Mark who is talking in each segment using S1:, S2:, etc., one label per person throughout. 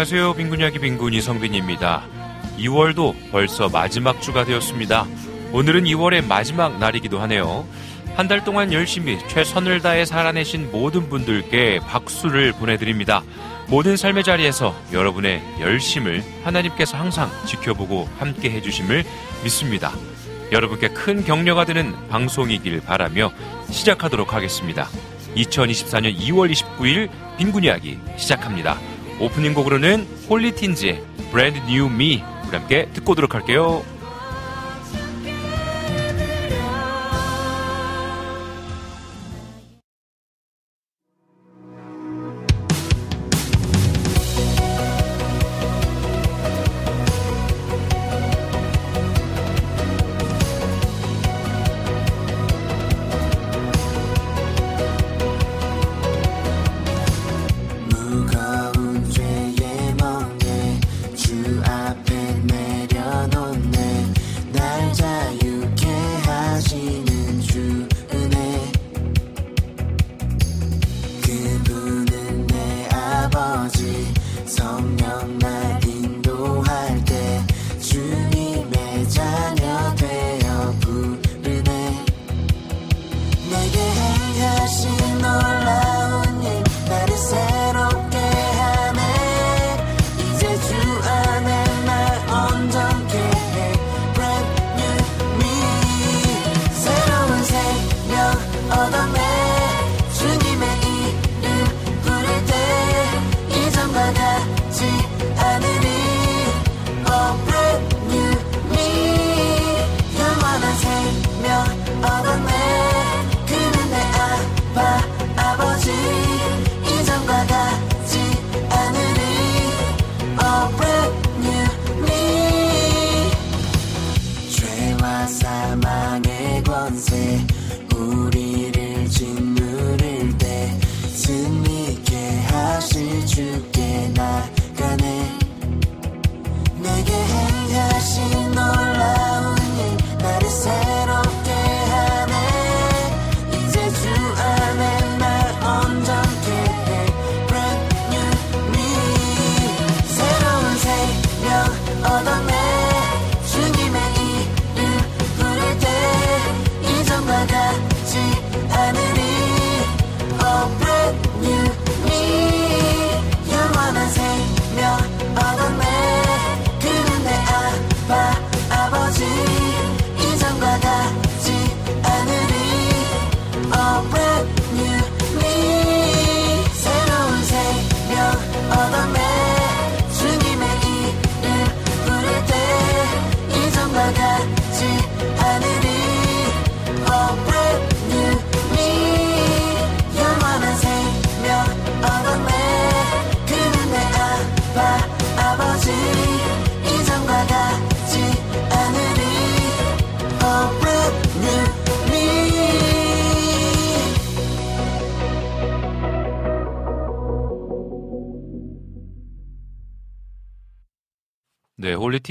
S1: 안녕하세요. 빈군 이야기 빈군 이성빈입니다. 2월도 벌써 마지막 주가 되었습니다. 오늘은 2월의 마지막 날이기도 하네요. 한 달 동안 열심히 최선을 다해 살아내신 모든 분들께 박수를 보내드립니다. 모든 삶의 자리에서 여러분의 열심을 하나님께서 항상 지켜보고 함께 해주심을 믿습니다. 여러분께 큰 격려가 되는 방송이길 바라며 시작하도록 하겠습니다. 2024년 2월 29일 빈군 이야기 시작합니다. 오프닝 곡으로는 홀리틴즈의 뉴미 우리 함께 듣고 오도록 할게요.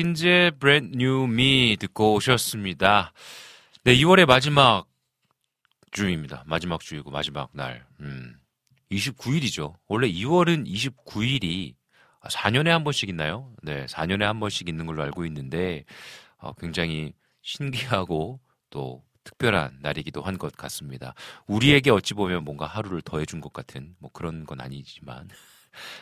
S1: 틴즈의 브랜드 뉴미 듣고 오셨습니다. 네, 2월의 마지막 주입니다. 마지막 주이고 마지막 날. 음. 29일이죠. 원래 2월은 29일이 4년에 한 번씩 있나요? 네, 4년에 한 번씩 있는 걸로 알고 있는데 어, 굉장히 신기하고 또 특별한 날이기도 한 것 같습니다. 우리에게 어찌 보면 뭔가 하루를 더해준 것 같은 뭐 그런 건 아니지만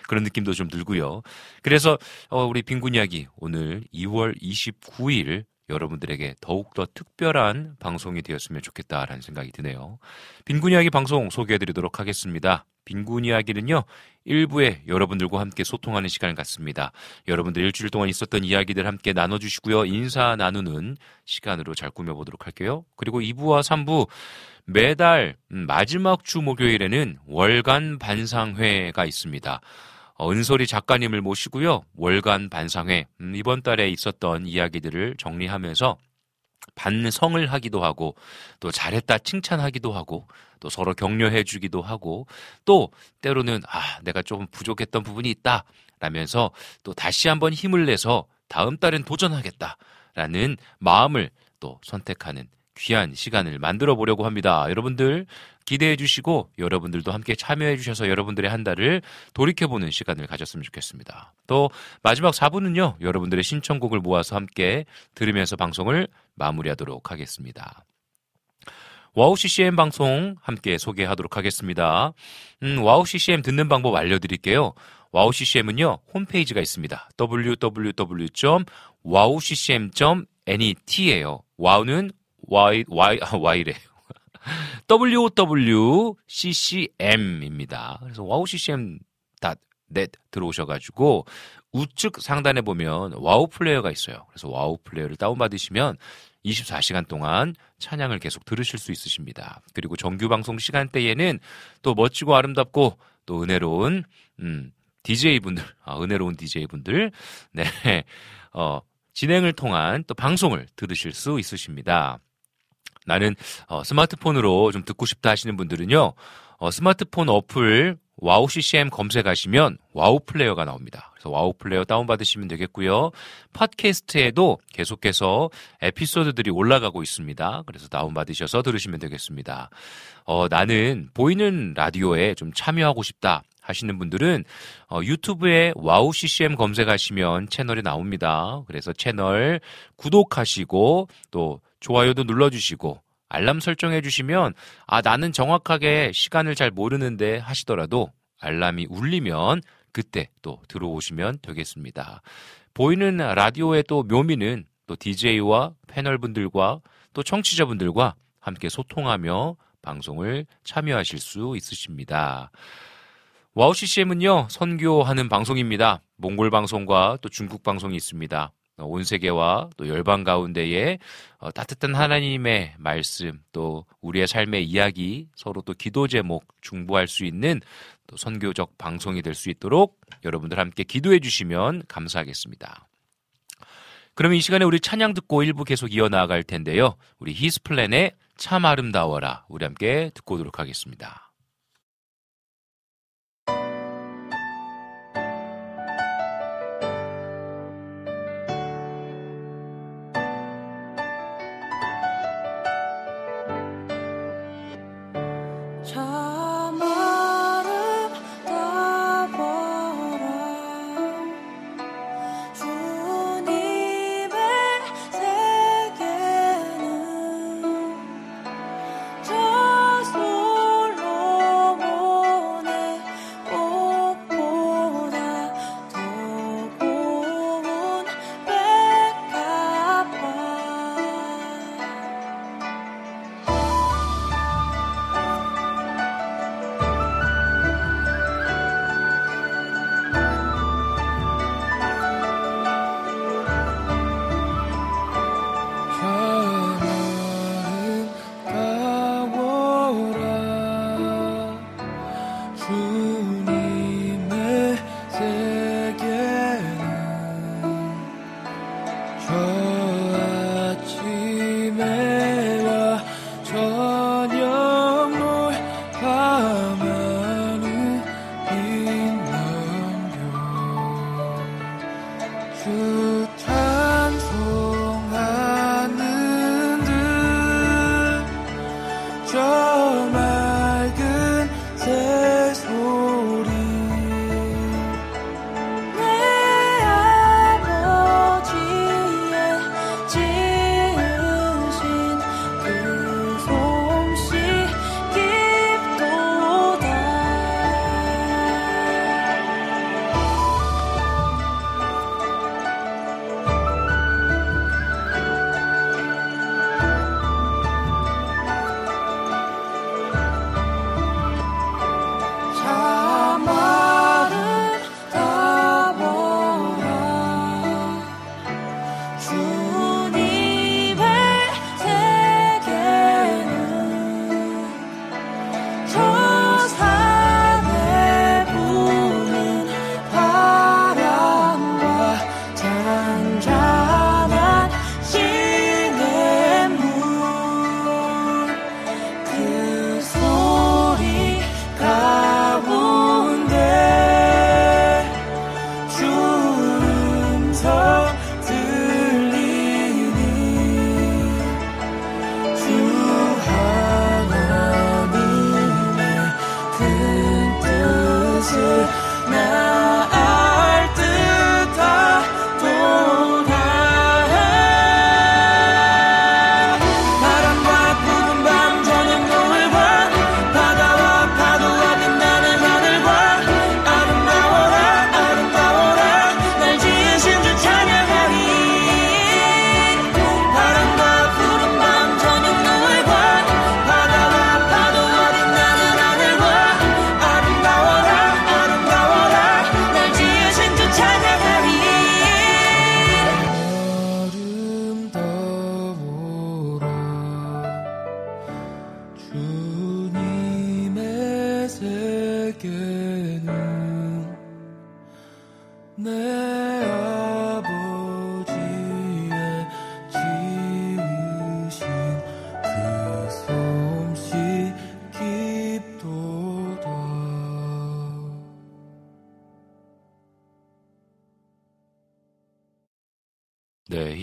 S1: 그런 느낌도 좀 들고요. 그래서 어, 우리 빈군 이야기 오늘 2월 29일
S2: 여러분들에게 더욱더 특별한 방송이 되었으면 좋겠다라는 생각이 드네요. 빈곤 이야기 방송 소개해 드리도록 하겠습니다. 빈곤 이야기는요, 일부에 여러분들과 함께 소통하는 시간을 갖습니다. 여러분들 일주일 동안 있었던 이야기들 함께 나눠주시고요. 인사 나누는 시간으로 잘 꾸며보도록 할게요. 그리고 2부와 3부, 매달 음, 마지막 주 목요일에는 월간 반상회가 있습니다. 어, 은솔이 작가님을 모시고요. 월간 반상회, 음, 이번 달에 있었던 이야기들을 정리하면서 반성을 하기도 하고 또 잘했다 칭찬하기도 하고 또 서로 격려해 주기도 하고 또 때로는 아 내가 좀 부족했던 부분이 있다 라면서 또 다시 한번 힘을 내서 다음 달엔 도전하겠다라는 마음을 또 선택하는 귀한 시간을 만들어 보려고 합니다. 여러분들 기대해 주시고 여러분들도 함께 참여해 주셔서 여러분들의 한 달을 돌이켜보는 시간을 가졌으면 좋겠습니다. 또 마지막 4부는요, 여러분들의 신청곡을 모아서 함께 들으면서 방송을 마무리하도록 하겠습니다. WOW CCM 방송 함께 소개하도록 하겠습니다. 음, WOW CCM 듣는 방법 알려드릴게요. WOW CCM은요, 홈페이지가 있습니다. www.wowccm.net에요. WOW는 Y, Y, 아, Y래요. WOWCCM입니다. 그래서 wowccm.net 들어오셔가지고 우측 상단에 보면 WOW 플레이어가 있어요. 그래서 WOW 플레이어를 다운받으시면 24시간 동안 찬양을 계속 들으실 수 있으십니다. 그리고 정규 방송 시간대에는 또 멋지고 아름답고 또 은혜로운 음, DJ분들, 아, 은혜로운 DJ분들, 네, 어, 진행을 통한 또 방송을 들으실 수 있으십니다. 나는 어, 스마트폰으로 좀 듣고 싶다 하시는 분들은요, 어, 스마트폰 어플 WOW CCM 검색하시면 WOW 플레이어가 나옵니다. 그래서 WOW 플레이어 다운받으시면 되겠고요. 팟캐스트에도 계속해서 에피소드들이 올라가고 있습니다. 그래서 다운받으셔서 들으시면 되겠습니다. 어, 나는 보이는 라디오에 좀 참여하고 싶다. 하시는 분들은 어, 유튜브에 WOW CCM 검색하시면 채널이 나옵니다. 그래서 채널 구독하시고 또 좋아요도 눌러주시고 알람 설정해 주시면 아 나는 정확하게 시간을 잘 모르는데 하시더라도 알람이 울리면 그때 또 들어오시면 되겠습니다. 보이는 라디오의 또 묘미는 또 DJ와 패널분들과 또 청취자분들과 함께 소통하며 방송을 참여하실 수 있으십니다. WOW CCM은요, 선교하는 방송입니다. 몽골 방송과 또 중국 방송이 있습니다. 온 세계와 또 열방 가운데에 어, 따뜻한 하나님의 말씀 또 우리의 삶의 이야기 서로 또 기도 제목 중보할 수 있는 또 선교적 방송이 될 수 있도록 여러분들 함께 기도해 주시면 감사하겠습니다. 그러면 이 시간에 우리 찬양 듣고 일부 계속 이어나갈 텐데요. 우리 His Plan의 참 아름다워라 우리 함께 듣고 오도록 하겠습니다.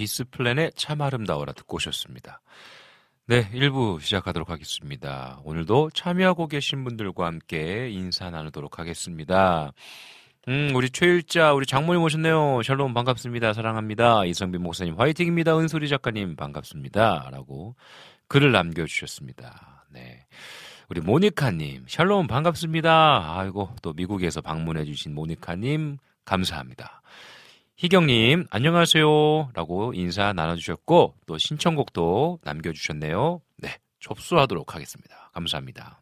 S2: 히스플랜의 참 아름다워라 듣고 오셨습니다. 네, 1부 시작하도록 하겠습니다. 오늘도 참여하고 계신 분들과 함께 인사 나누도록 하겠습니다. 음, 우리 최일자, 우리 장모님 오셨네요. 샬롬 반갑습니다. 사랑합니다. 이성빈 목사님 화이팅입니다. 은솔이 작가님 반갑습니다. 라고 글을 남겨주셨습니다. 네. 우리 모니카님, 샬롬 반갑습니다. 아이고, 또 미국에서 방문해주신 모니카님, 감사합니다. 희경님, 안녕하세요. 라고 인사 나눠주셨고, 또 신청곡도 남겨주셨네요. 네, 접수하도록 하겠습니다. 감사합니다.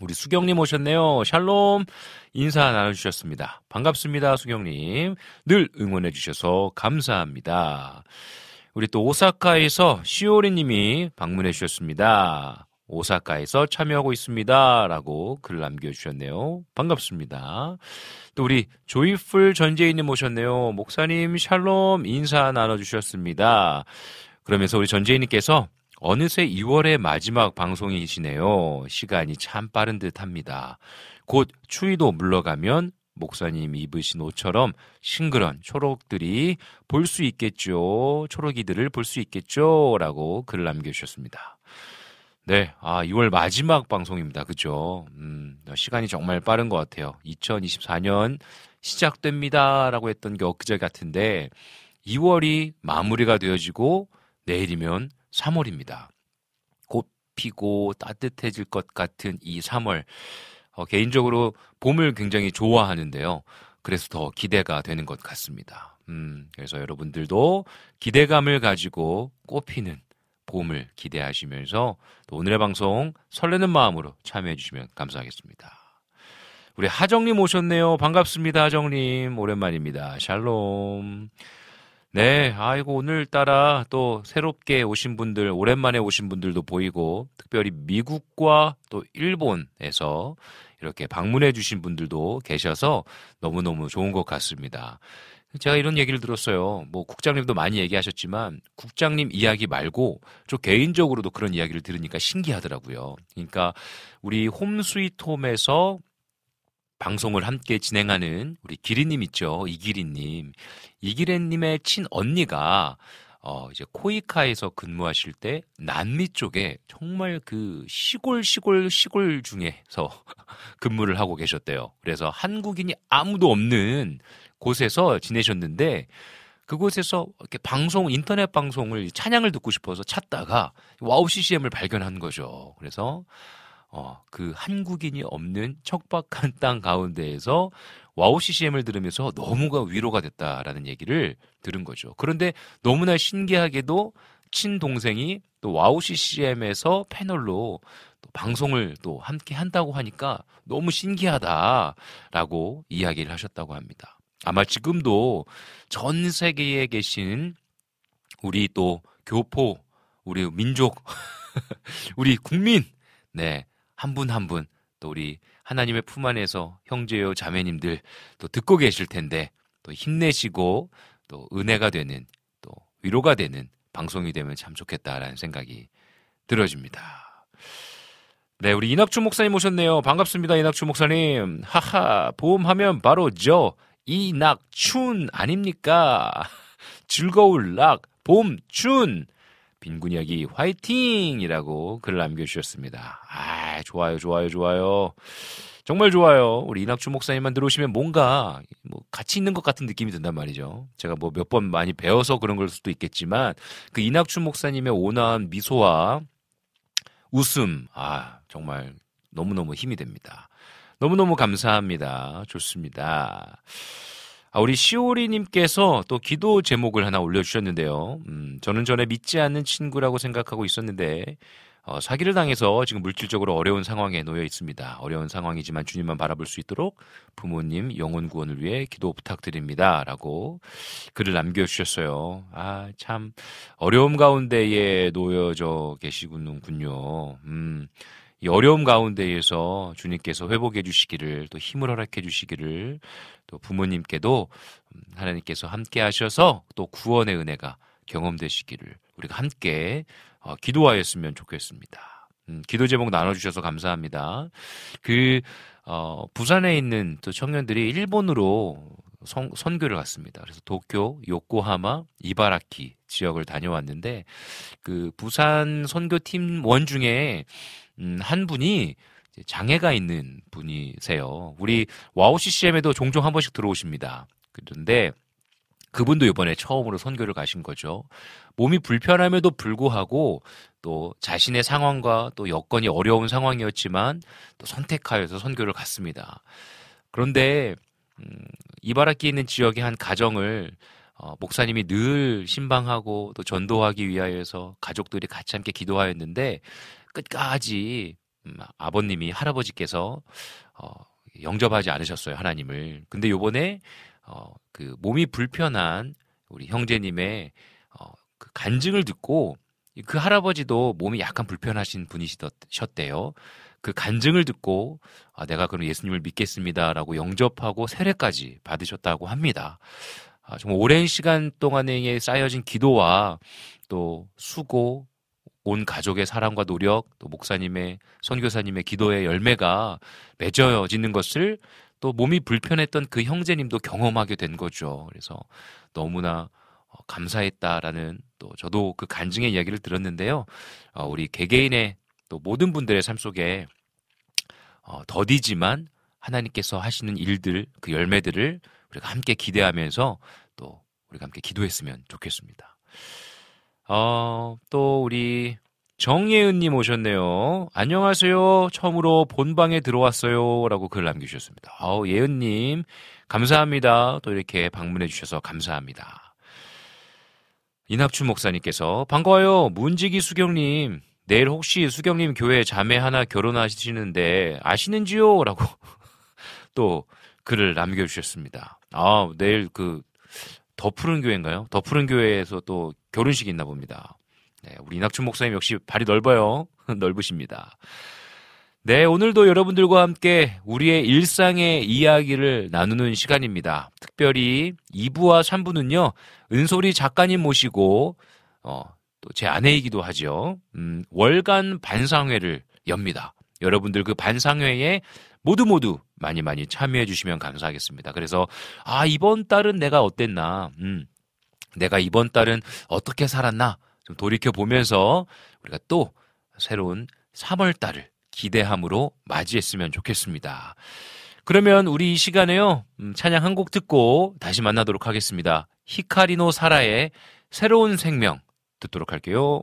S2: 우리 수경님 오셨네요. 샬롬. 인사 나눠주셨습니다. 반갑습니다, 수경님. 늘 응원해주셔서 감사합니다. 우리 또 오사카에서 시오리님이 방문해 주셨습니다. 오사카에서 참여하고 있습니다. 라고 글 남겨주셨네요. 반갑습니다. 또 우리 조이풀 전재인님 오셨네요. 목사님 샬롬 인사 나눠주셨습니다. 그러면서 우리 전재인님께서 어느새 2월의 마지막 방송이시네요. 시간이 참 빠른 듯 합니다. 곧 추위도 물러가면 목사님 입으신 옷처럼 싱그런 초록들이 볼 수 있겠죠. 초록이들을 볼 수 있겠죠. 라고 글을 남겨주셨습니다. 네, 아, 2월 마지막 방송입니다. 그죠? 음, 시간이 정말 빠른 것 같아요. 2024년 시작됩니다. 라고 했던 게 엊그제 같은데, 2월이 마무리가 되어지고, 내일이면 3월입니다. 곧 피고 따뜻해질 것 같은 이 3월. 어, 개인적으로 봄을 굉장히 좋아하는데요. 그래서 더 기대가 되는 것 같습니다. 음, 그래서 여러분들도 기대감을 가지고 꽃피는 봄을 기대하시면서 또 오늘의 방송 설레는 마음으로 참여해 주시면 감사하겠습니다. 우리 하정님 오셨네요. 반갑습니다, 하정님. 오랜만입니다. 샬롬. 네, 아이고, 오늘따라 또 새롭게 오신 분들, 오랜만에 오신 분들도 보이고, 특별히 미국과 또 일본에서 이렇게 방문해 주신 분들도 계셔서 너무너무 좋은 것 같습니다. 제가 이런 얘기를 들었어요. 뭐 국장님도 많이 얘기하셨지만 국장님 이야기 말고 저 개인적으로도 그런 이야기를 들으니까 신기하더라고요. 그러니까 우리 홈스위트홈에서 방송을 함께 진행하는 우리 기리님 있죠. 이기리님. 이기리님의 친언니가 어, 이제 코이카에서 근무하실 때 남미 쪽에 정말 그 시골 시골 시골 중에서 근무를 하고 계셨대요. 그래서 한국인이 아무도 없는 곳에서 지내셨는데 그곳에서 이렇게 방송 인터넷 방송을 찬양을 듣고 싶어서 찾다가 WOW CCM을 발견한 거죠. 그래서 어, 그 한국인이 없는 척박한 땅 가운데에서 WOW CCM을 들으면서 너무나 위로가 됐다라는 얘기를 들은 거죠. 그런데 너무나 신기하게도 친동생이 또 WOW CCM에서 패널로 또 방송을 또 함께 한다고 하니까 너무 신기하다라고 이야기를 하셨다고 합니다. 아마 지금도 전 세계에 계신 우리 또 교포, 우리 민족, 우리 국민, 네, 한 분 한 분, 또 우리 하나님의 품 안에서 형제요 자매님들 또 듣고 계실 텐데 또 힘내시고 또 은혜가 되는 또 위로가 되는 방송이 되면 참 좋겠다라는 생각이 들어집니다. 네, 우리 이낙주 목사님 오셨네요. 반갑습니다, 이낙주 목사님. 하하, 보험하면 바로 저 이낙춘 아닙니까? 즐거울 락, 봄, 춘. 빈군 이야기 화이팅 이라고 글을 남겨주셨습니다. 아, 좋아요, 좋아요, 좋아요. 정말 좋아요. 우리 이낙주 목사님만 들어오시면 뭔가 뭐 같이 있는 것 같은 느낌이 든단 말이죠. 제가 뭐 몇 번 많이 배워서 그런 걸 수도 있겠지만 그 이낙주 목사님의 온화한 미소와 웃음, 아, 정말 너무너무 힘이 됩니다. 너무너무 감사합니다. 좋습니다. 아, 우리 시오리님께서 또 기도 제목을 하나 올려주셨는데요. 음, 저는 전에 믿지 않는 친구라고 생각하고 있었는데, 어, 사기를 당해서 지금 물질적으로 어려운 상황에 놓여 있습니다. 어려운 상황이지만 주님만 바라볼 수 있도록 부모님 영혼 구원을 위해 기도 부탁드립니다. 라고 글을 남겨주셨어요. 아, 참, 어려움 가운데에 놓여져 계시군요. 음, 이 어려움 가운데에서 주님께서 회복해 주시기를 또 힘을 허락해 주시기를 또 부모님께도 음, 하나님께서 함께 하셔서 또 구원의 은혜가 경험되시기를 우리가 함께 어, 기도하였으면 좋겠습니다. 음, 기도 제목 나눠주셔서 감사합니다. 그, 어, 부산에 있는 또 청년들이 일본으로 선, 선교를 갔습니다. 그래서 도쿄, 요코하마, 이바라키 지역을 다녀왔는데 그 부산 선교팀 원 중에 음, 한 분이 장애가 있는 분이세요. 우리 WOW CCM에도 종종 한 번씩 들어오십니다. 그런데 그분도 이번에 처음으로 선교를 가신 거죠. 몸이 불편함에도 불구하고 또 자신의 상황과 또 여건이 어려운 상황이었지만 또 선택하여서 선교를 갔습니다. 그런데 음, 이바라키에 있는 지역의 한 가정을 어, 목사님이 늘 신방하고 또 전도하기 위하여서 가족들이 같이 함께 기도하였는데 끝까지 음, 아버님이 할아버지께서 어, 영접하지 않으셨어요 하나님을. 근데 요번에 어, 그 몸이 불편한 우리 형제님의 어, 그 간증을 듣고 그 할아버지도 몸이 약간 불편하신 분이셨대요. 그 간증을 듣고 아, 내가 그럼 예수님을 믿겠습니다라고 영접하고 세례까지 받으셨다고 합니다. 아, 정말 오랜 시간 동안에 쌓여진 기도와 또 수고, 온 가족의 사랑과 노력, 또 목사님의 선교사님의 기도의 열매가 맺어지는 것을 또 몸이 불편했던 그 형제님도 경험하게 된 거죠. 그래서 너무나 어, 감사했다라는 또 저도 그 간증의 이야기를 들었는데요. 어, 우리 개개인의 또 모든 분들의 삶 속에 어, 더디지만 하나님께서 하시는 일들, 그 열매들을 우리가 함께 기대하면서 또 우리가 함께 기도했으면 좋겠습니다. 어, 또 우리 정예은님 오셨네요. 안녕하세요. 처음으로 본방에 들어왔어요. 라고 글 남겨주셨습니다. 아우, 예은님, 감사합니다. 또 이렇게 방문해 주셔서 감사합니다. 이낙춘 목사님께서 반가워요. 문지기 수경님. 내일 혹시 수경님 교회 자매 하나 결혼하시는데 아시는지요? 라고 또 글을 남겨주셨습니다. 아, 내일 그, 더 푸른 교회인가요? 더 푸른 교회에서 또 결혼식이 있나 봅니다. 네, 우리 이낙춘 목사님 역시 발이 넓어요. 넓으십니다. 네, 오늘도 여러분들과 함께 우리의 일상의 이야기를 나누는 시간입니다. 특별히 2부와 3부는요, 은솔이 작가님 모시고, 어, 또 제 아내이기도 하죠. 음, 월간 반상회를 엽니다. 여러분들 그 반상회에 모두 모두 많이 많이 참여해 주시면 감사하겠습니다. 그래서, 아, 이번 달은 내가 어땠나, 음, 내가 이번 달은 어떻게 살았나, 좀 돌이켜 보면서 우리가 또 새로운 3월 달을 기대함으로 맞이했으면 좋겠습니다. 그러면 우리 이 시간에요, 음, 찬양 한 곡 듣고 다시 만나도록 하겠습니다. 히카리노 사라의 새로운 생명 듣도록 할게요.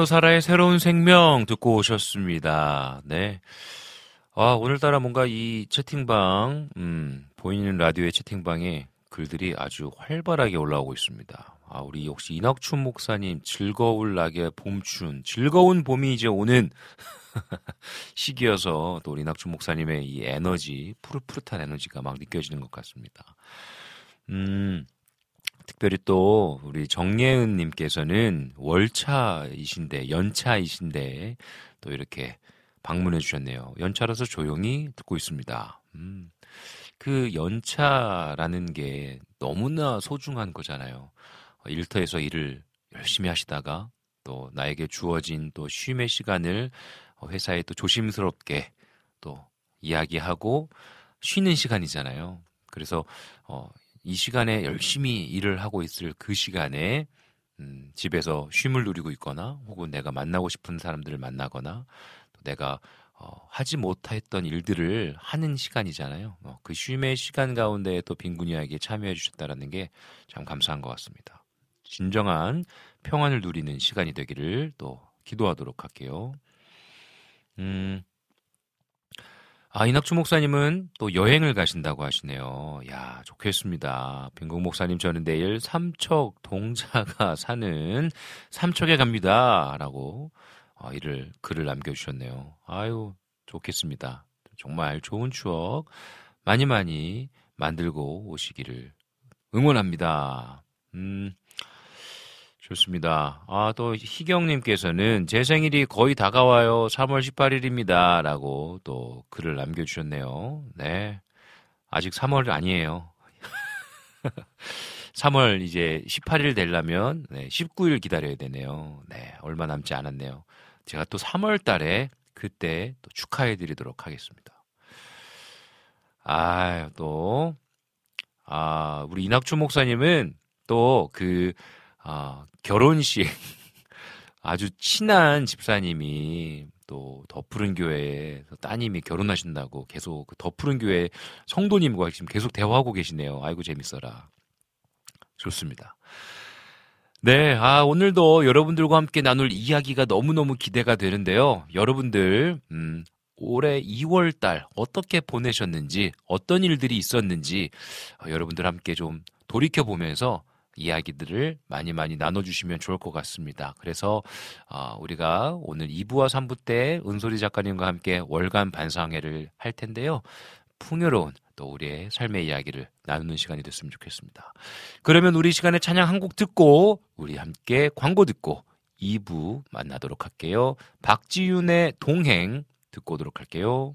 S2: 노 사라의 새로운 생명 듣고 오셨습니다. 네. 아, 오늘따라 뭔가 이 채팅방, 음, 보이는 라디오의 채팅방에 글들이 아주 활발하게 올라오고 있습니다. 아, 우리 역시 이낙춘 목사님, 즐거울 낙의 봄춘, 즐거운 봄이 이제 오는 시기여서 또 우리 이낙춘 목사님의 이 에너지, 푸릇푸릇한 에너지가 막 느껴지는 것 같습니다. 음, 특별히 또 우리 정예은 님께서는 월차이신데 연차이신데 또 이렇게 방문해 주셨네요. 연차라서 조용히 듣고 있습니다. 음. 그 연차라는 게 너무나 소중한 거잖아요. 일터에서 일을 열심히 하시다가 또 나에게 주어진 또 쉼의 시간을 회사에 또 조심스럽게 또 이야기하고 쉬는 시간이잖아요. 그래서 어, 이 시간에 열심히 일을 하고 있을 그 시간에 음, 집에서 쉼을 누리고 있거나 혹은 내가 만나고 싶은 사람들을 만나거나 또 내가 어, 하지 못했던 일들을 하는 시간이잖아요. 어, 그 쉼의 시간 가운데 또 빈군이에게 참여해 주셨다는 게 참 감사한 것 같습니다. 진정한 평안을 누리는 시간이 되기를 또 기도하도록 할게요. 음, 아, 이낙주 목사님은 또 여행을 가신다고 하시네요. 야, 좋겠습니다. 빈국 목사님, 저는 내일 삼척 동자가 사는 삼척에 갑니다. 라고 어, 이를, 글을 남겨주셨네요. 아유, 좋겠습니다. 정말 좋은 추억 많이 많이 만들고 오시기를 응원합니다. 음, 좋습니다. 아, 또 희경님께서는 제 생일이 거의 다가와요. 3월 18일입니다. 라고 또 글을 남겨주셨네요. 네. 아직 3월 아니에요. 3월 이제 18일 되려면 네, 19일 기다려야 되네요. 네, 얼마 남지 않았네요. 제가 또 3월 달에 그때 또 축하해 드리도록 하겠습니다. 아, 또, 아, 우리 이낙춘 목사님은 또그 아, 결혼식 아주 친한 집사님이 또 더푸른 교회에 따님이 결혼하신다고 계속 그 더푸른 교회 성도님과 지금 계속 대화하고 계시네요. 아이고 재밌어라.
S3: 좋습니다. 네, 아, 오늘도 여러분들과 함께 나눌 이야기가 너무너무 기대가 되는데요. 여러분들, 음, 올해 2월 달 어떻게 보내셨는지, 어떤 일들이 있었는지, 어, 여러분들 함께 좀 돌이켜 보면서 이야기들을 많이 많이 나눠주시면 좋을 것 같습니다. 그래서 어, 우리가 오늘 2부와 3부 때 은솔이 작가님과 함께 월간 반상회를 할 텐데요. 풍요로운 또 우리의 삶의 이야기를 나누는 시간이 됐으면 좋겠습니다. 그러면 우리 시간에 찬양 한 곡 듣고 우리 함께 광고 듣고 2부 만나도록 할게요. 박지윤의 동행 듣고 오도록 할게요.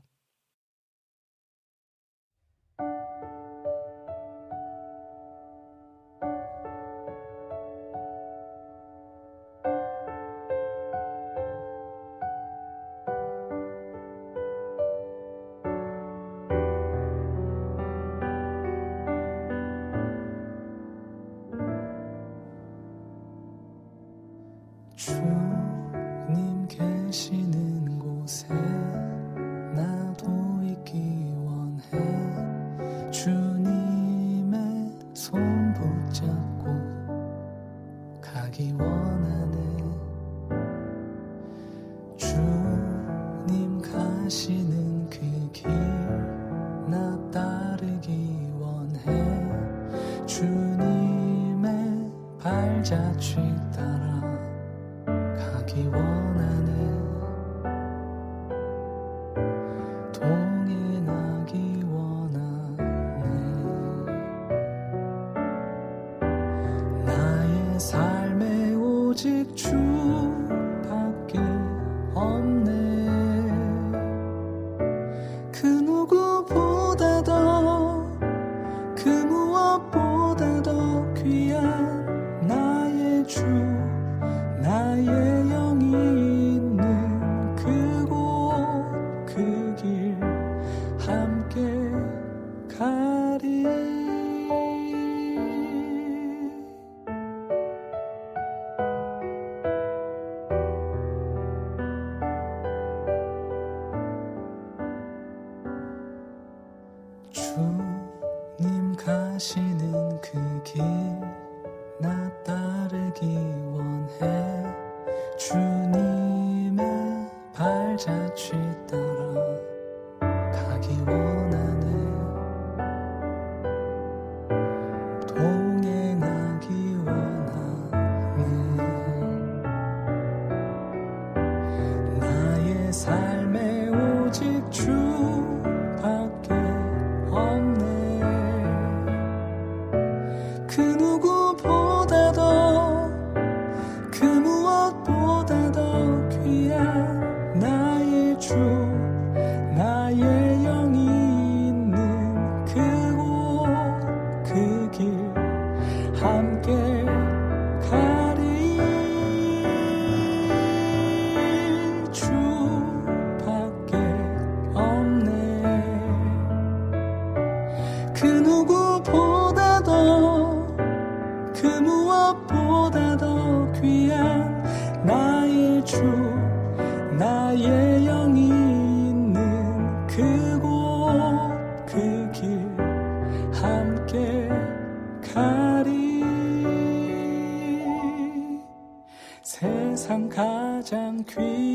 S4: 이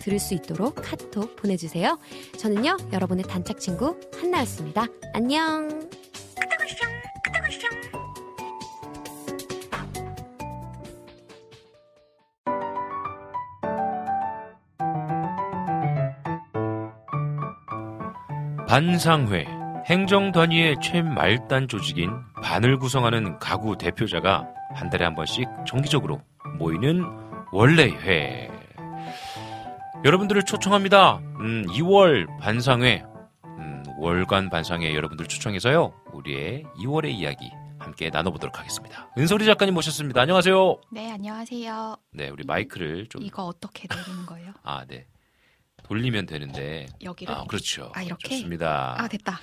S4: 들을 수 있도록 카톡 보내주세요. 저는요 여러분의 단짝 친구 한나였습니다. 안녕.
S2: 반상회 행정 단위의 최말단 조직인 반을 구성하는 가구 대표자가 한 달에 한 번씩 정기적으로 모이는 원래회. 여러분들을 초청합니다. 음, 2월 반상회, 음, 월간 반상회 여러분들 초청해서요. 우리의 2월의 이야기 함께 나눠보도록 하겠습니다. 은솔이 작가님 모셨습니다. 안녕하세요.
S5: 네, 안녕하세요.
S2: 네, 우리 마이크를 좀.
S5: 이거 어떻게 내리는 거예요?
S2: 아, 네. 돌리면 되는데.
S5: 여기를?
S2: 아, 그렇죠.
S5: 아, 이렇게?
S2: 좋습니다.
S5: 아, 됐다.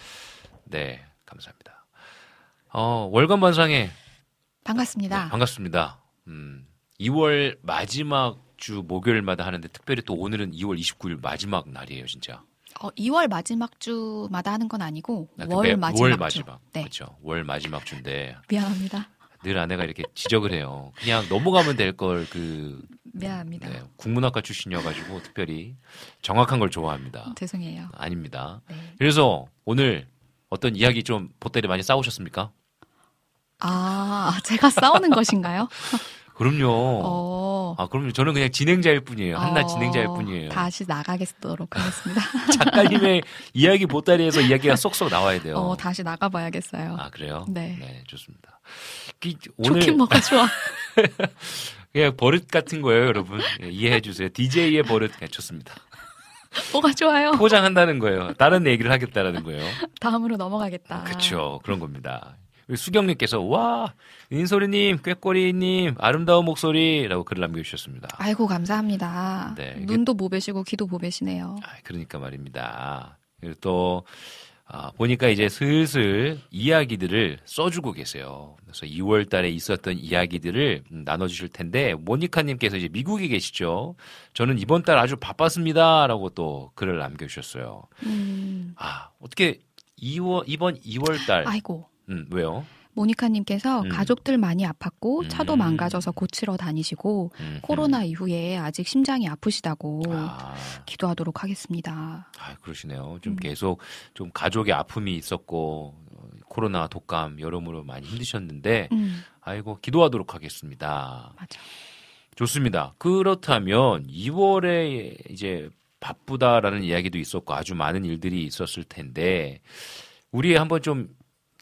S2: 네, 감사합니다. 어, 월간 반상회
S5: 반갑습니다.
S2: 네, 반갑습니다. 음, 2월 마지막 주 목요일마다 하는데 특별히 또 오늘은 2월 29일 마지막 날이에요, 진짜.
S5: 어, 2월 마지막 주마다 하는 건 아니고
S2: 아, 그
S5: 월
S2: 매-
S5: 마지막
S2: 월
S5: 주.
S2: 마지막.
S5: 네.
S2: 그렇죠. 월 마지막 주인데
S5: 미안합니다.
S2: 늘 아내가 이렇게 지적을 해요. 그냥 넘어가면 될 걸 그
S5: 미안합니다.
S2: 네, 국문학과 출신이어가지고 특별히 정확한 걸 좋아합니다.
S5: 죄송해요.
S2: 아닙니다.
S5: 네.
S2: 그래서 오늘 어떤 이야기 좀 보따리 많이 싸우셨습니까?
S5: 아, 제가 싸우는 것인가요?
S2: 그럼요.
S5: 어.
S2: 아, 그럼요. 저는 그냥 진행자일 뿐이에요. 한낱
S5: 어,
S2: 진행자일 뿐이에요.
S5: 다시 나가겠도록 하겠습니다.
S2: 작가님의 이야기 보따리에서 이야기가 쏙쏙 나와야 돼요.
S5: 어, 다시 나가봐야겠어요.
S2: 아, 그래요?
S5: 네.
S2: 좋습니다. 그, 오늘
S5: 좋긴 뭐가 좋아.
S2: 그냥 버릇 같은 거예요, 여러분. 예, 이해해 주세요. DJ의 버릇 그냥 좋습니다.
S5: 뭐가 좋아요?
S2: 포장한다는 거예요. 다른 얘기를 하겠다라는 거예요.
S5: 다음으로 넘어가겠다.
S2: 그렇죠. 그런 겁니다. 수경님께서 와 인소리님, 꾀꼬리님 아름다운 목소리라고 글을 남겨주셨습니다.
S5: 아이고, 감사합니다.
S2: 네,
S5: 눈도 보배시고 귀도 보배시네요.
S2: 아, 그러니까 말입니다. 그리고 또 아, 보니까 이제 슬슬 이야기들을 써주고 계세요. 그래서 2월 달에 있었던 이야기들을 음, 나눠주실 텐데, 모니카님께서 이제 미국에 계시죠. 저는 이번 달 아주 바빴습니다. 라고 또 글을 남겨주셨어요.
S5: 음,
S2: 아, 어떻게 2월, 이번 2월 달,
S5: 아이고.
S2: 음, 왜요?
S5: 모니카님께서
S2: 음.
S5: 가족들 많이 아팠고 차도
S2: 음.
S5: 망가져서 고치러 다니시고
S2: 음,
S5: 코로나 이후에 아직 심장이 아프시다고
S2: 음. 아,
S5: 기도하도록 하겠습니다.
S2: 아, 그러시네요. 좀
S5: 음.
S2: 계속 좀 가족의 아픔이 있었고, 어, 코로나, 독감, 여러모로 많이 힘드셨는데,
S5: 음,
S2: 아이고, 기도하도록 하겠습니다.
S5: 맞아.
S2: 좋습니다. 그렇다면 2월에 이제 바쁘다라는 이야기도 있었고 아주 많은 일들이 있었을 텐데 우리 한번 좀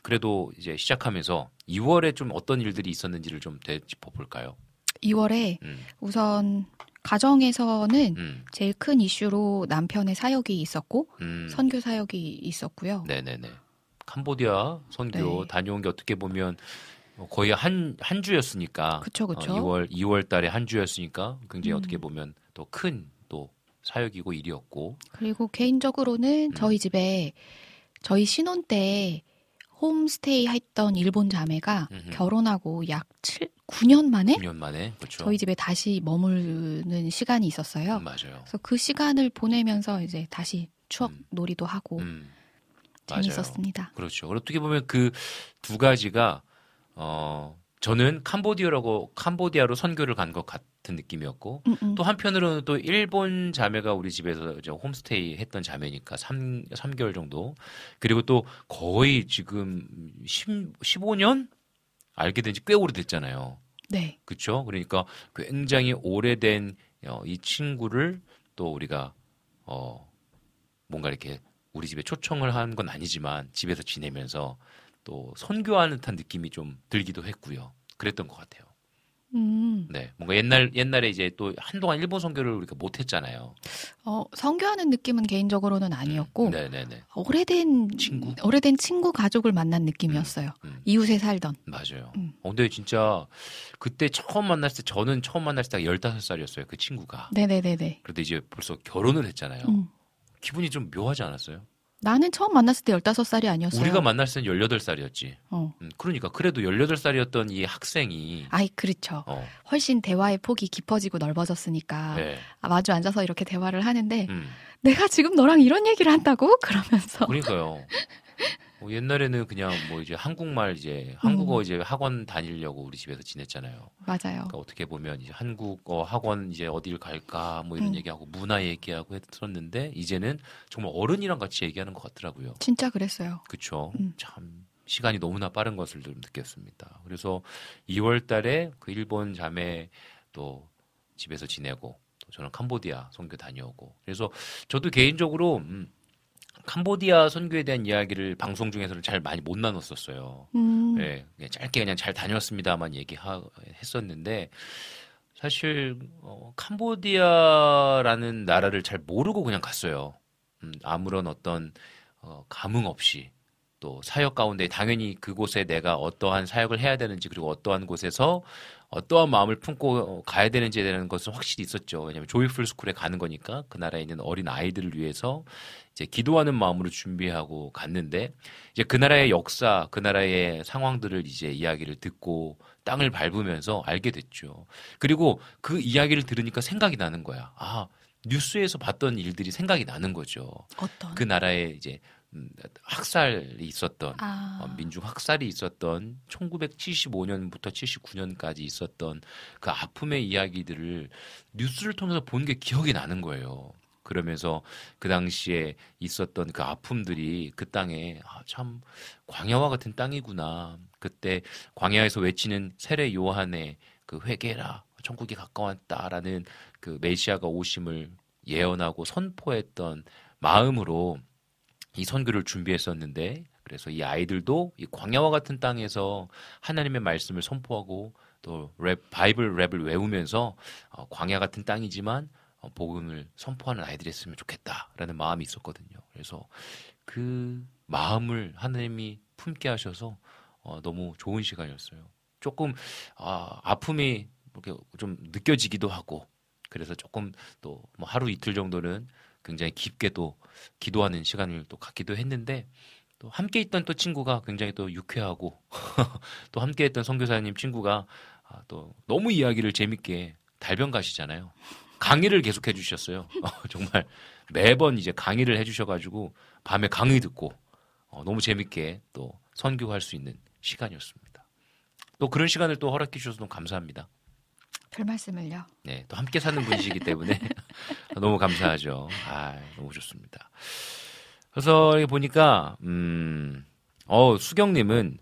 S2: 그래도 이제 시작하면서 2월에 좀 어떤 일들이 있었는지를 좀 되짚어 볼까요?
S5: 2월에
S2: 음,
S5: 우선 가정에서는
S2: 음,
S5: 제일 큰 이슈로 남편의 사역이 있었고
S2: 음.
S5: 선교 사역이 있었고요.
S2: 네네네. 캄보디아 선교
S5: 네.
S2: 다녀온 게 어떻게 보면 거의 한, 한 주였으니까.
S5: 그쵸, 그쵸.
S2: 2월, 2월 달에 한 주였으니까 굉장히
S5: 음.
S2: 어떻게 보면 또큰또 사역이고 일이었고.
S5: 그리고 개인적으로는
S2: 음.
S5: 저희 집에 저희 신혼 때 홈스테이 했던 일본 자매가
S2: 음흠.
S5: 결혼하고 약 7, 9년 만에
S2: 9년 만에. 그렇죠.
S5: 저희 집에 다시 머무르는 시간이 있었어요.
S2: 음, 맞아요.
S5: 그래서 그 시간을 보내면서 이제 다시 추억
S2: 음.
S5: 놀이도 하고
S2: 음, 맞아요.
S5: 재밌었습니다.
S2: 그렇죠. 어떻게 보면 그 두 가지가 어 저는 캄보디아라고 캄보디아로 선교를 간 것 같 은 느낌이었고
S5: 음, 음.
S2: 또 한편으로는 또 일본 자매가 우리 집에서 이제 홈스테이 했던 자매니까 3, 삼개월 정도 그리고 또 거의 지금 10, 15년 알게 된 지 꽤 오래됐잖아요.
S5: 네.
S2: 그렇죠? 그러니까 굉장히 오래된 어, 이 친구를 또 우리가 어 뭔가 이렇게 우리 집에 초청을 한 건 아니지만 집에서 지내면서 또 선교하는 듯한 느낌이 좀 들기도 했고요. 그랬던 것 같아요.
S5: 음.
S2: 네, 뭔가 옛날 옛날에 이제 또 한동안 일본 선교를 우리가 못 했잖아요.
S5: 어, 성교하는 느낌은 개인적으로는 아니었고
S2: 네, 네, 네.
S5: 오래된
S2: 친구?
S5: 오래된 친구 가족을 만난 느낌이었어요.
S2: 음,
S5: 이웃에 살던.
S2: 맞아요.
S5: 음.
S2: 어, 근데 진짜 그때 처음 만났을 때 저는 처음 만났을 때가 15살이었어요. 그 친구가.
S5: 네네네네.
S2: 그런데 이제 벌써 결혼을 했잖아요.
S5: 음.
S2: 기분이 좀 묘하지 않았어요?
S5: 나는 처음 만났을 때 15살이 아니었어요.
S2: 우리가 만났을 땐 18살이었지.
S5: 어.
S2: 음, 그러니까 그래도 18살이었던 이 학생이
S5: 아이, 그렇죠.
S2: 어,
S5: 훨씬 대화의 폭이 깊어지고 넓어졌으니까
S2: 네.
S5: 아, 마주 앉아서 이렇게 대화를 하는데
S2: 음,
S5: 내가 지금 너랑 이런 얘기를 한다고? 그러면서
S2: 그러니까요. 뭐 옛날에는 그냥 뭐 이제 한국말 이제 한국어
S5: 음.
S2: 이제 학원 다니려고 우리 집에서 지냈잖아요.
S5: 맞아요.
S2: 그러니까 어떻게 보면 이제 한국어 학원 이제 어딜 갈까 뭐 이런
S5: 음.
S2: 얘기하고 문화 얘기하고 했었는데 이제는 정말 어른이랑 같이 얘기하는 것 같더라고요.
S5: 진짜 그랬어요.
S2: 그쵸.
S5: 음.
S2: 참 시간이 너무나 빠른 것을 좀 느꼈습니다. 그래서 2월 달에 그 일본 자매 또 집에서 지내고 또 저는 캄보디아 선교 다녀오고 그래서 저도 개인적으로 음, 캄보디아 선교에 대한 이야기를 방송 중에서는 잘 많이 못 나눴었어요.
S5: 음.
S2: 네, 짧게 그냥 잘 다녔습니다만 얘기했었는데 사실 어, 캄보디아라는 나라를 잘 모르고 그냥 갔어요. 음, 아무런 어떤 어, 감흥 없이 또 사역 가운데 당연히 그곳에 내가 어떠한 사역을 해야 되는지 그리고 어떠한 곳에서 어떠한 마음을 품고 어, 가야 되는지에 대한 것은 확실히 있었죠. 왜냐하면 조이풀 스쿨에 가는 거니까 그 나라에 있는 어린 아이들을 위해서 이제 기도하는 마음으로 준비하고 갔는데 이제 그 나라의 역사, 그 나라의 상황들을 이제 이야기를 듣고 땅을 밟으면서 알게 됐죠. 그리고 그 이야기를 들으니까 생각이 나는 거야. 아, 뉴스에서 봤던 일들이 생각이 나는 거죠.
S5: 어떤?
S2: 그 나라에 이제 음, 학살이 있었던
S5: 아.
S2: 어, 민중 학살이 있었던 1975년부터 79년까지 있었던 그 아픔의 이야기들을 뉴스를 통해서 본 게 기억이 나는 거예요. 그러면서 그 당시에 있었던 그 아픔들이 그 땅에 아, 참 광야와 같은 땅이구나. 그때 광야에서 외치는 세례 요한의 그 회개라 천국이 가까웠다라는 그 메시아가 오심을 예언하고 선포했던 마음으로 이 선교를 준비했었는데 그래서 이 아이들도 이 광야와 같은 땅에서 하나님의 말씀을 선포하고 또 랩, 바이블 랩을 외우면서 어, 광야 같은 땅이지만 어, 복음을 선포하는 아이들이었으면 좋겠다라는 마음이 있었거든요. 그래서 그 마음을 하나님이 품게 하셔서 어, 너무 좋은 시간이었어요. 조금 아, 아픔이 이렇게 좀 느껴지기도 하고 그래서 조금 또 뭐 하루 이틀 정도는 굉장히 깊게 또 기도하는 시간을 또 갖기도 했는데 또 함께 있던 또 친구가 굉장히 또 유쾌하고 또 함께 했던 선교사님 친구가 아, 또 너무 이야기를 재밌게 달변 가시잖아요. 강의를 계속 해주셨어요. 어, 정말 매번 이제 강의를 해주셔가지고 밤에 강의 듣고 어, 너무 재밌게 또 선교할 수 있는 시간이었습니다. 또 그런 시간을 또 허락해 주셔서 너무 감사합니다.
S5: 별 말씀을요.
S2: 네, 또 함께 사는 분이시기 때문에 너무 감사하죠. 아, 너무 좋습니다. 그래서 이렇게 보니까 음, 어 수경님은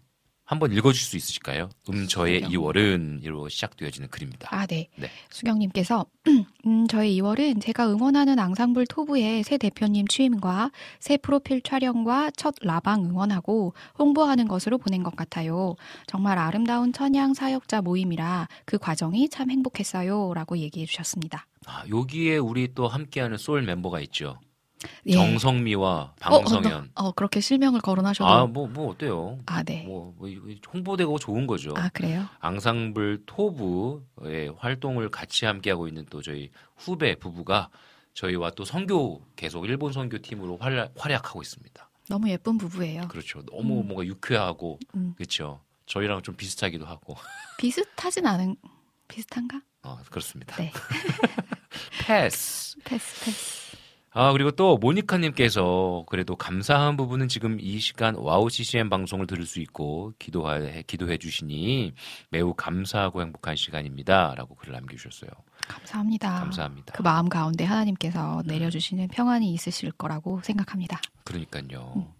S2: 한번 읽어줄 수 있으실까요? 음 저의
S5: 수경.
S2: 2월은으로 시작되어지는 글입니다.
S5: 아, 네.
S2: 네.
S5: 수경님께서 음, 저의 2월은 제가 응원하는 앙상블 토부의 새 대표님 취임과 새 프로필 촬영과 첫 라방 응원하고 홍보하는 것으로 보낸 것 같아요. 정말 아름다운 천양 사역자 모임이라 그 과정이 참 행복했어요.라고 얘기해 주셨습니다.
S2: 아, 여기에 우리 또 함께하는 소울 멤버가 있죠.
S5: 예.
S2: 정성미와
S5: 어, 어,
S2: 방성현.
S5: 어, 그렇게 실명을 거론하셔도
S2: 아, 뭐, 뭐 어때요?
S5: 아, 네.
S2: 뭐, 뭐 홍보되고 좋은 거죠.
S5: 아, 그래요?
S2: 앙상블 토부의 활동을 같이 함께하고 있는 또 저희 후배 부부가 저희와 또 선교 계속 일본 선교 팀으로 활약, 활약하고 있습니다.
S5: 너무 예쁜 부부예요.
S2: 그렇죠. 너무
S5: 음.
S2: 뭔가 유쾌하고
S5: 음.
S2: 그렇죠. 저희랑 좀 비슷하기도 하고.
S5: 비슷하진 않은 비슷한가?
S2: 어, 그렇습니다.
S5: 네.
S2: 패스.
S5: 패스 패스.
S2: 아, 그리고 또 모니카님께서 그래도 감사한 부분은 지금 이 시간 와우 CCM 방송을 들을 수 있고 기도해, 기도해 주시니 매우 감사하고 행복한 시간입니다. 라고 글을 남겨주셨어요.
S5: 감사합니다.
S2: 감사합니다.
S5: 그 마음 가운데 하나님께서 내려주시는 평안이 있으실 거라고 생각합니다.
S2: 그러니까요.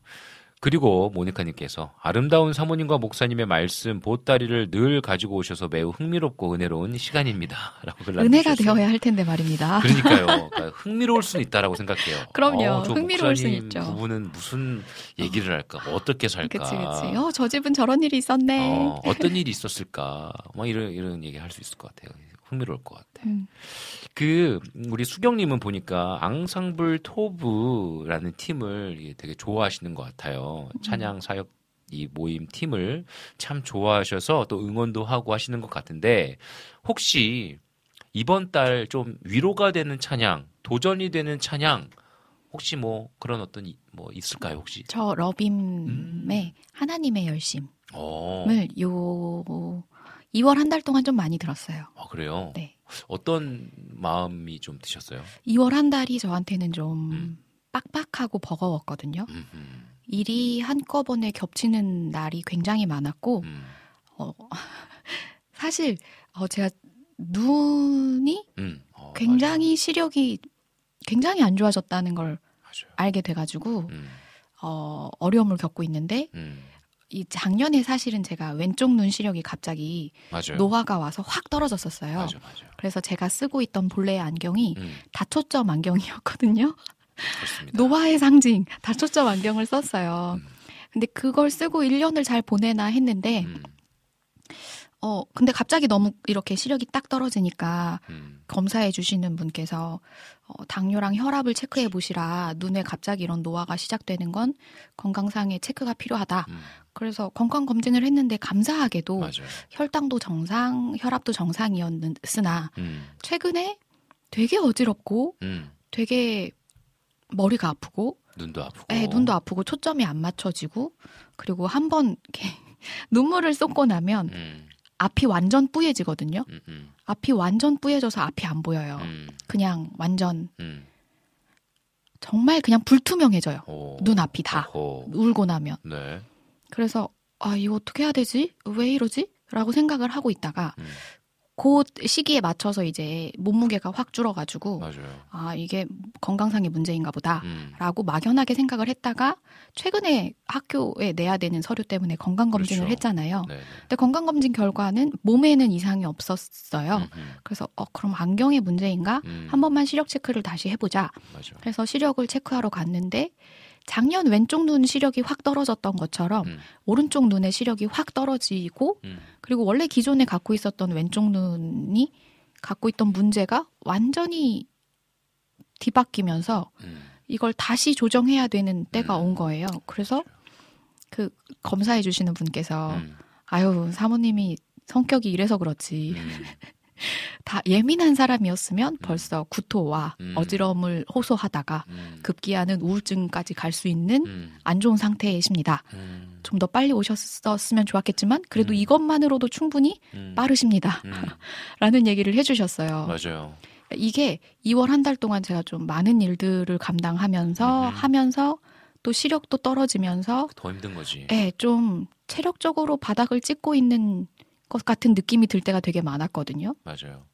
S2: 그리고 모니카님께서 아름다운 사모님과 목사님의 말씀 보따리를 늘 가지고 오셔서 매우 흥미롭고 은혜로운 시간입니다. 라고 글
S5: 은혜가. 되어야 할 텐데 말입니다.
S2: 그러니까요. 그러니까 흥미로울 수는 있다라고 생각해요.
S5: 그럼요.
S2: 어, 저
S5: 흥미로울 수는 있죠.
S2: 부부는 무슨 얘기를 할까? 어떻게 살까?
S5: 그치 그치. 어, 저 집은 저런 일이 있었네.
S2: 어, 어떤 일이 있었을까? 막 이런 이런 얘기 할 수 있을 것 같아요. 흥미로울 것 같아.
S5: 음.
S2: 그 우리 수경님은 보니까 앙상블 토브라는 팀을 되게 좋아하시는 것 같아요. 찬양 사역 이 모임 팀을 참 좋아하셔서 또 응원도 하고 하시는 것 같은데 혹시 이번 달 좀 위로가 되는 찬양, 도전이 되는 찬양 혹시 뭐 그런 어떤 이- 뭐 있을까요 혹시?
S5: 저 러빔의
S2: 음.
S5: 하나님의 열심을
S2: 어,
S5: 요 2월 한 달 동안 좀 많이 들었어요.
S2: 아, 그래요.
S5: 네.
S2: 어떤 마음이 좀 드셨어요?
S5: 2월 한 달이 저한테는 좀
S2: 음.
S5: 빡빡하고 버거웠거든요.
S2: 음, 음,
S5: 일이 한꺼번에 겹치는 날이 굉장히 많았고
S2: 음,
S5: 어, 사실 어, 제가 눈이
S2: 음. 어,
S5: 굉장히 시력이 굉장히 안 좋아졌다는 걸
S2: 맞아요. 맞아요.
S5: 알게 돼가지고
S2: 음,
S5: 어, 어려움을 겪고 있는데
S2: 음,
S5: 이 작년에 사실은 제가 왼쪽 눈 시력이 갑자기
S2: 맞아요.
S5: 노화가 와서 확 떨어졌었어요.
S2: 맞아, 맞아.
S5: 그래서 제가 쓰고 있던 본래의 안경이
S2: 음,
S5: 다초점 안경이었거든요.
S2: 좋습니다.
S5: 노화의 상징 다초점 안경을 썼어요.
S2: 음,
S5: 근데 그걸 쓰고 1년을 잘 보내나 했는데
S2: 음,
S5: 어 근데 갑자기 너무 이렇게 시력이 딱 떨어지니까
S2: 음,
S5: 검사해 주시는 분께서 어, 당뇨랑 혈압을 체크해 보시라 눈에 갑자기 이런 노화가 시작되는 건 건강상의 체크가 필요하다.
S2: 음,
S5: 그래서 건강 검진을 했는데 감사하게도
S2: 맞아요.
S5: 혈당도 정상, 혈압도 정상이었으나
S2: 음,
S5: 최근에 되게 어지럽고
S2: 음,
S5: 되게 머리가 아프고
S2: 눈도 아프고.
S5: 예, 눈도 아프고 초점이 안 맞춰지고 그리고 한번 이렇게 눈물을 쏟고 나면
S2: 음,
S5: 앞이 완전 뿌얘지거든요.
S2: 음, 음,
S5: 앞이 완전 뿌얘져서 앞이 안 보여요.
S2: 음,
S5: 그냥 완전
S2: 음.
S5: 정말 그냥 불투명해져요.
S2: 오.
S5: 눈 앞이 다
S2: 어허.
S5: 울고 나면.
S2: 네.
S5: 그래서 아 이거 어떻게 해야 되지? 왜 이러지? 라고 생각을 하고 있다가
S2: 음,
S5: 그 시기에 맞춰서 이제 몸무게가 확 줄어가지고
S2: 맞아요.
S5: 아 이게 건강상의 문제인가 보다.
S2: 음,
S5: 라고 막연하게 생각을 했다가 최근에 학교에 내야 되는 서류 때문에 건강 검진을
S2: 그렇죠.
S5: 했잖아요.
S2: 네. 네.
S5: 근데 건강 검진 결과는 몸에는 이상이 없었어요.
S2: 음, 음,
S5: 그래서 어 그럼 안경의 문제인가?
S2: 음,
S5: 한 번만 시력 체크를 다시 해보자.
S2: 맞아.
S5: 그래서 시력을 체크하러 갔는데 작년 왼쪽 눈 시력이 확 떨어졌던 것처럼
S2: 음,
S5: 오른쪽 눈의 시력이 확 떨어지고
S2: 음,
S5: 그리고 원래 기존에 갖고 있었던 왼쪽 눈이 갖고 있던 문제가 완전히 뒤바뀌면서
S2: 음,
S5: 이걸 다시 조정해야 되는 때가
S2: 음.
S5: 온 거예요. 그래서 그 검사해 주시는 분께서
S2: 음,
S5: 아유 사모님이 성격이 이래서 그렇지.
S2: 음,
S5: 다 예민한 사람이었으면 벌써 구토와
S2: 음.
S5: 어지러움을 호소하다가
S2: 음,
S5: 급기야는 우울증까지 갈 수 있는
S2: 음,
S5: 안 좋은 상태이십니다.
S2: 음,
S5: 좀더 빨리 오셨었으면 좋았겠지만 그래도
S2: 음.
S5: 이것만으로도 충분히
S2: 음,
S5: 빠르십니다.
S2: 음,
S5: 라는 얘기를 해주셨어요.
S2: 맞아요.
S5: 이게 2월 한 달 동안 제가 좀 많은 일들을 감당하면서. 하면서 또 시력도 떨어지면서
S2: 더 힘든 거지.
S5: 예, 좀 체력적으로 바닥을 찍고 있는 것 같은 느낌이 들 때가 되게 많았거든요.
S2: 맞아요.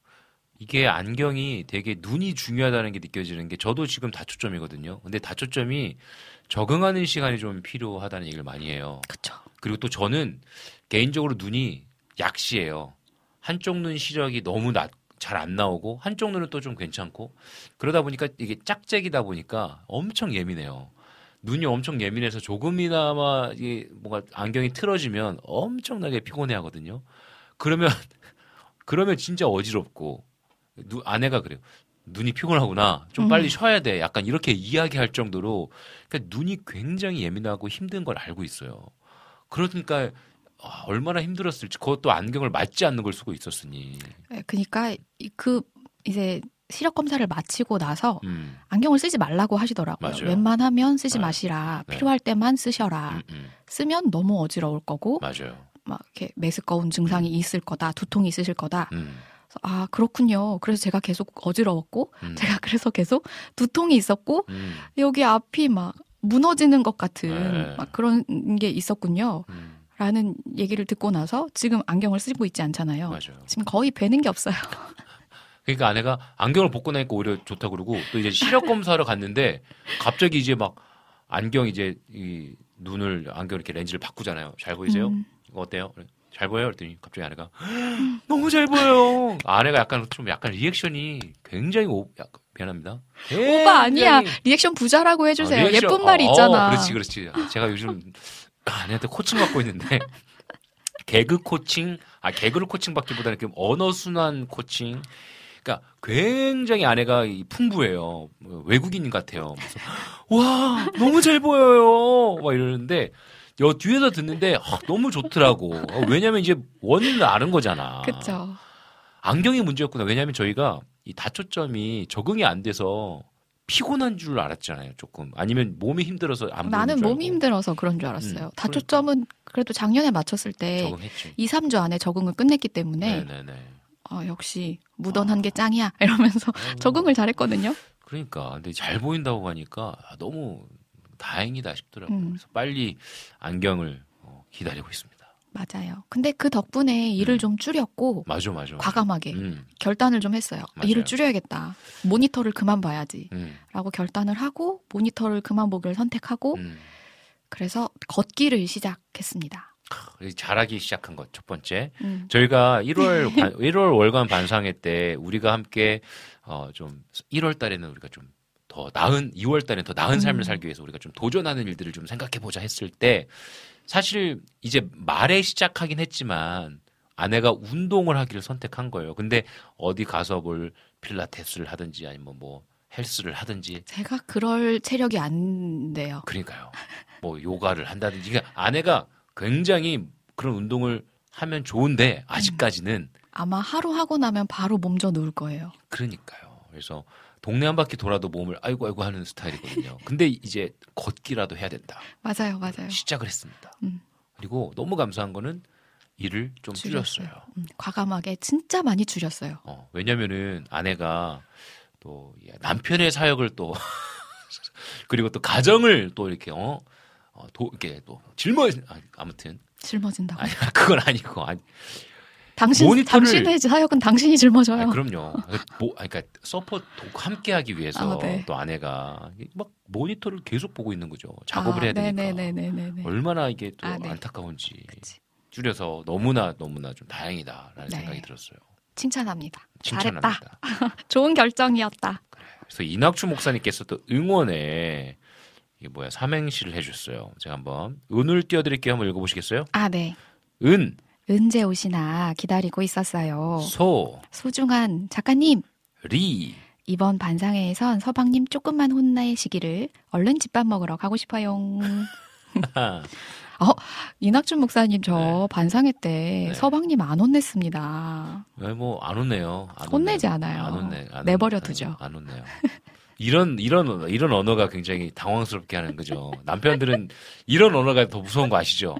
S2: 이게 안경이 되게 눈이 중요하다는 게 느껴지는 게 저도 지금 다초점이거든요. 근데 다초점이 적응하는 시간이 좀 필요하다는 얘기를 많이 해요.
S5: 그쵸.
S2: 그리고 또 저는 개인적으로 눈이 약시예요. 한쪽 눈 시력이 너무 낮, 잘안 나오고 한쪽 눈은 또 좀 괜찮고 그러다 보니까 이게 짝짝이다 보니까 엄청 예민해요. 눈이 엄청 예민해서 조금이나마 이게 뭔가 안경이 틀어지면 엄청나게 피곤해 하거든요. 그러면 그러면 진짜 어지럽고 누, 아내가 그래요. 눈이 피곤하구나. 좀
S5: 음.
S2: 빨리 쉬어야 돼. 약간 이렇게 이야기할 정도로 그러니까 눈이 굉장히 예민하고 힘든 걸 알고 있어요. 그러니까 아, 얼마나 힘들었을지 그것도 안경을 맞지 않는 걸 쓰고 있었으니.
S5: 예, 그러니까 이- 그 이제 시력 검사를 마치고 나서
S2: 음,
S5: 안경을 쓰지 말라고 하시더라고요.
S2: 맞아요.
S5: 웬만하면 쓰지
S2: 네.
S5: 마시라.
S2: 네.
S5: 필요할 때만 쓰셔라.
S2: 음, 음,
S5: 쓰면 너무 어지러울 거고
S2: 맞아요.
S5: 막 이렇게 메스꺼운 증상이 있을 거다. 두통이 있으실 거다.
S2: 음,
S5: 아 그렇군요. 그래서 제가 계속 어지러웠고
S2: 음,
S5: 제가 그래서 계속 두통이 있었고
S2: 음,
S5: 여기 앞이 막 무너지는 것 같은
S2: 네.
S5: 막 그런 게 있었군요.
S2: 음,
S5: 라는 얘기를 듣고 나서 지금 안경을 쓰고 있지 않잖아요.
S2: 맞아요.
S5: 지금 거의 뵈는 게 없어요.
S2: 그러니까 아내가 안경을 벗고 나니까 오히려 좋다 그러고 또 이제 시력 검사하러 갔는데 갑자기 이제 막 안경 이제 이 눈을 안경 이렇게 렌즈를 바꾸잖아요. 잘 보이세요?
S5: 음.
S2: 이거 어때요? 잘 보여요? 그랬더니 갑자기 아내가 너무 잘 보여요. 아내가 약간 좀 약간 리액션이 굉장히 오, 약간 미안합니다.
S5: 오빠 아니야.
S2: 굉장히-
S5: 리액션 부자라고 해주세요.
S2: 아, 리액션-
S5: 예쁜 말이
S2: 어,
S5: 있잖아.
S2: 그렇지, 그렇지. 제가 요즘 아내한테 코칭 받고 있는데 개그 코칭, 아 개그를 코칭 받기보다는 그 언어 순화 코칭. 그러니까 굉장히 아내가 이 풍부해요. 뭐 외국인 같아요. 그래서 와 너무 잘 보여요. 막 이러는데 여 뒤에서 듣는데 아, 너무 좋더라고. 어, 왜냐면 이제 원인을 아는 거잖아.
S5: 그쵸.
S2: 안경이 문제였구나. 왜냐하면 저희가 이 다초점이 적응이 안 돼서 피곤한 줄 알았잖아요. 조금 아니면 몸이 힘들어서 안
S5: 나는
S2: 줄
S5: 몸이 힘들어서 그런 줄 알았어요.
S2: 음,
S5: 다초점은 그래도 작년에 맞췄을 때
S2: 적응했지.
S5: 2, 3주 안에 적응을 끝냈기 때문에
S2: 네네네.
S5: 어, 역시 무던한 게 짱이야 이러면서
S2: 아이고,
S5: 적응을 잘했거든요.
S2: 그러니까 근데 잘 보인다고 하니까 아, 너무 다행이다 싶더라고요.
S5: 음.
S2: 그래서 빨리 안경을 어, 기다리고 있습니다.
S5: 맞아요. 근데 그 덕분에 일을
S2: 음.
S5: 좀 줄였고
S2: 맞아 맞아.
S5: 과감하게
S2: 음,
S5: 결단을 좀 했어요. 아,
S2: 맞아요.
S5: 일을 줄여야겠다. 모니터를 그만 봐야지.
S2: 음,
S5: 라고 결단을 하고 모니터를 그만 보기를 선택하고
S2: 음.
S5: 그래서 걷기를 시작했습니다.
S2: 크, 잘하기 시작한 것 첫 번째.
S5: 음.
S2: 저희가 1월 1월 월간 반상회 때 우리가 함께 어 좀 1월 달에는 우리가 좀 더 나은 2월 달에는 더 나은 삶을
S5: 음.
S2: 살기 위해서 우리가 좀 도전하는 일들을 좀 생각해 보자 했을 때 사실 이제 말에 시작하긴 했지만 아내가 운동을 하기를 선택한 거예요. 근데 어디 가서 뭘 필라테스를 하든지 아니면 뭐 헬스를 하든지
S5: 제가 그럴 체력이 안 돼요.
S2: 그러니까요. 뭐 요가를 한다든지 그러니까 아내가 굉장히 그런 운동을 하면 좋은데 아직까지는
S5: 아마 하루 하고 나면 바로 몸져 누울 거예요.
S2: 그러니까요. 그래서 동네 한 바퀴 돌아도 몸을 아이고 아이고 하는 스타일이거든요. 근데 이제 걷기라도 해야 된다.
S5: 맞아요, 맞아요.
S2: 시작을 했습니다.
S5: 음.
S2: 그리고 너무 감사한 거는 일을 좀 줄였어요.
S5: 음, 과감하게 진짜 많이 줄였어요.
S2: 어, 왜냐면은 아내가 또 남편의 사역을 또 그리고 또 가정을 또 이렇게 어, 어, 도, 이렇게 또 짊어 아, 아무튼
S5: 짊어진다고.
S2: 아니 그건 아니고 아니,
S5: 당신
S2: 모니터를-
S5: 당신의 사역은 당신이 짊어져요.
S2: 아니, 그럼요. 뭐, 그러니까 서포트 함께 하기 위해서
S5: 아, 네.
S2: 또 아내가 막 모니터를 계속 보고 있는 거죠. 작업을 해야 되니까.
S5: 아, 네네네네네.
S2: 얼마나 이게 또
S5: 아, 네.
S2: 안타까운지
S5: 그치.
S2: 줄여서 너무나 너무나 좀 다행이다라는
S5: 네.
S2: 생각이 들었어요.
S5: 칭찬합니다.
S2: 칭찬합니다.
S5: 잘했다. 좋은 결정이었다.
S2: 그래서 이낙주 목사님께서 또 응원에 이게 뭐야 삼행시를 해주셨어요. 제가 한번 운을 띄워드릴게요. 한번 읽어보시겠어요?
S5: 아, 네.
S2: 은,
S5: 은재 오시나 기다리고 있었어요.
S2: 소,
S5: 소중한 작가님,
S2: 리.
S5: 이번 반상회에선 서방님 조금만 혼내시기를 얼른 집밥 먹으러 가고 싶어요. 이낙준 목사님 저
S2: 네.
S5: 반상회 때
S2: 네.
S5: 서방님 안 혼냈습니다.
S2: 뭐안 혼내요. 안
S5: 혼내지
S2: 혼내요.
S5: 않아요.
S2: 안 혼내. 안
S5: 내버려. 두죠.
S2: 안 혼내요. 이런 이런 이런 언어가 굉장히 당황스럽게 하는 거죠. 남편들은 이런 언어가 더 무서운 거 아시죠?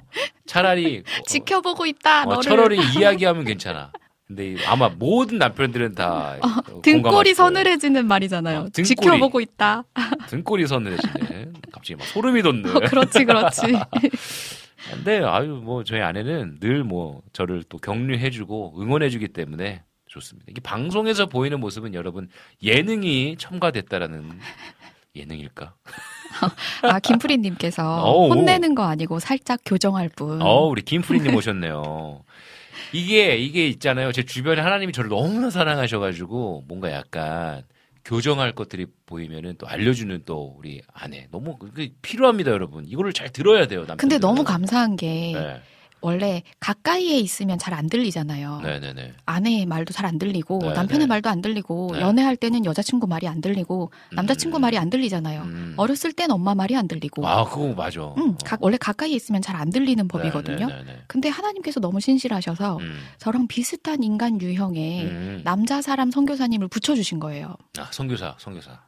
S2: 차라리 어,
S5: 지켜보고 있다.
S2: 어, 차라리 이야기하면 괜찮아. 근데 이- 아마 모든 남편들은 다 어,
S5: 등골이. 서늘해지는 말이잖아요.
S2: 어, 등골이.
S5: 지켜보고 있다.
S2: 등골이 서늘해지네. 갑자기 막 소름이 돋네.
S5: 어, 그렇지, 그렇지.
S2: 근데 아유 뭐 저희 아내는 늘 뭐 저를 또 격려해주고 응원해주기 때문에 좋습니다. 이게 방송에서 보이는 모습은 여러분 예능이 첨가됐다라는 예능일까?
S5: 아, 김프리님께서. 혼내는 거 아니고 살짝 교정할 뿐.
S2: 어 우리 김프리님 오셨네요. 이게 이게 있잖아요. 제 주변에 하나님이 저를 너무나 사랑하셔가지고 뭔가 약간 교정할 것들이 보이면은 또 알려주는 또 우리 아내 너무 그 필요합니다, 여러분. 이거를 잘 들어야 돼요. 남편들은.
S5: 근데 너무 감사한 게
S2: 네,
S5: 원래 가까이에 있으면 잘 안 들리잖아요.
S2: 네, 네, 네.
S5: 아내의 말도 잘 안 들리고
S2: 네,
S5: 남편의
S2: 네.
S5: 말도 안 들리고
S2: 네.
S5: 연애할 때는 여자친구 말이 안 들리고 남자친구
S2: 음.
S5: 말이 안 들리잖아요.
S2: 음.
S5: 어렸을 땐 엄마 말이 안 들리고.
S2: 아, 그거 맞아.
S5: 음,
S2: 어.
S5: 가- 원래 가까이에 있으면 잘 안 들리는 법이거든요.
S2: 네, 네, 네, 네.
S5: 근데 하나님께서 너무 신실하셔서
S2: 음,
S5: 저랑 비슷한 인간 유형의
S2: 음.
S5: 남자 사람 선교사님을 붙여주신 거예요.
S2: 아, 선교사, 선교사.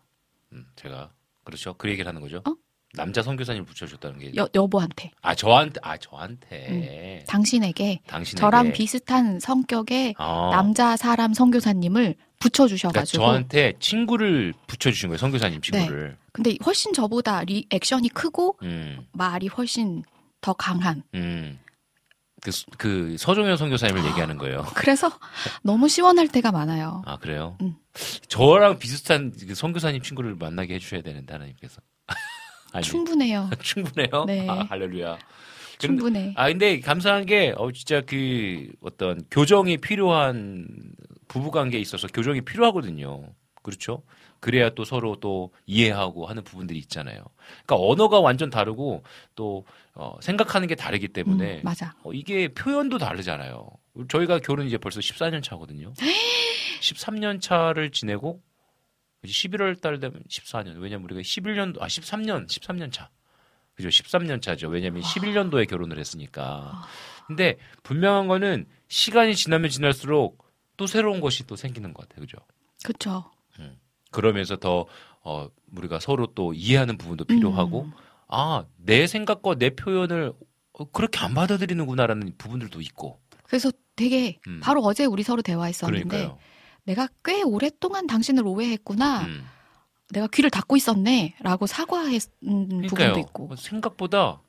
S2: 음, 제가 그렇죠. 그 얘기를 하는 거죠.
S5: 어?
S2: 남자 선교사님 붙여줬다는 게.
S5: 여, 여보한테
S2: 아, 저한테, 아, 저한테.
S5: 당신에게
S2: 당신에게.
S5: 저랑 비슷한 성격의
S2: 어.
S5: 남자 사람 선교사님을
S2: 그러니까
S5: 붙여주셔가지고
S2: 저한테 친구를 붙여주신 거예요. 선교사님 친구를.
S5: 근데 훨씬 저보다 리액션이 크고
S2: 음,
S5: 말이 훨씬 더 강한
S2: 음. 그, 수- 그 서종현 선교사님을 얘기하는 거예요.
S5: 그래서 너무 시원할 때가 많아요.
S2: 아, 그래요?
S5: 음.
S2: 저랑 비슷한 그 선교사님 친구를 만나게 해주셔야 되는데, 하나님께서. 아니,
S5: 충분해요.
S2: 충분해요?
S5: 네.
S2: 아, 할렐루야. 근데-
S5: 충분해.
S2: 아 근데 감사한 게 어, 진짜 그 어떤 교정이 필요한 부부 관계에 있어서 교정이 필요하거든요. 그렇죠? 그래야 또 서로 또 이해하고 하는 부분들이 있잖아요. 그러니까 언어가 완전 다르고 또 어, 생각하는 게 다르기 때문에
S5: 음, 맞아.
S2: 어, 이게 표현도 다르잖아요. 저희가 결혼 이제 벌써 14년 차거든요. 13년 차를 지내고 이제 11월 달 되면 14년. 왜냐면 우리가 11년도 아 13년 13년 차. 그죠? 13년 차죠. 왜냐면 11년도에 결혼을 했으니까. 근데 분명한 거는 시간이 지나면 지날수록 또 새로운 것이 또 생기는 것 같아요. 그죠?
S5: 그쵸.
S2: 그러면서 더 어,
S6: 우리가 서로 또 이해하는 부분도 필요하고
S5: 음.
S6: 아 내 생각과 내 표현을 어, 그렇게 안 받아들이는구나라는 부분들도 있고
S5: 그래서 되게
S6: 음.
S5: 바로 어제 우리 서로 대화했었는데
S6: 그러니까요.
S5: 내가 꽤 오랫동안 당신을 오해했구나.
S6: 음.
S5: 내가 귀를 닫고 있었네라고 사과했 음, 부분도. 있고.
S6: 생각보다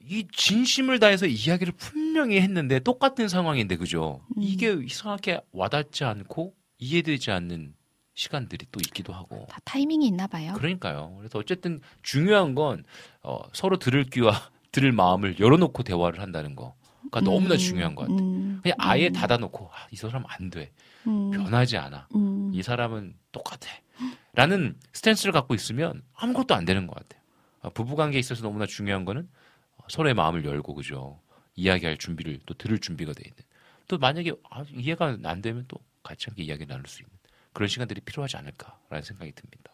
S6: 이 진심을 다해서 이야기를 분명히 했는데 똑같은 상황인데 그죠?
S5: 음.
S6: 이게 이상하게 와닿지 않고 이해되지 않는 시간들이 또 있기도 하고.
S5: 다 타이밍이 있나 봐요.
S6: 그러니까요. 그래서 어쨌든 중요한 건 어, 서로 들을 귀와 들을 마음을 열어놓고 대화를 한다는 거가 너무나
S5: 음,
S6: 중요한 것 같아요.
S5: 음,
S6: 그냥 아예
S5: 음,
S6: 닫아놓고 아, 이 사람 안 돼.
S5: 음,
S6: 변하지 않아.
S5: 음.
S6: 이 사람은 똑같아. 라는 스탠스를 갖고 있으면 아무것도 안 되는 것 같아요. 아, 부부관계에 있어서 너무나 중요한 거는 서로의 마음을 열고, 그죠. 이야기할 준비를 또 들을 준비가 돼 있는. 또 만약에 아, 이해가 안 되면 또 같이 함께 이야기 나눌 수 있는 그런 시간들이 필요하지 않을까라는 생각이 듭니다.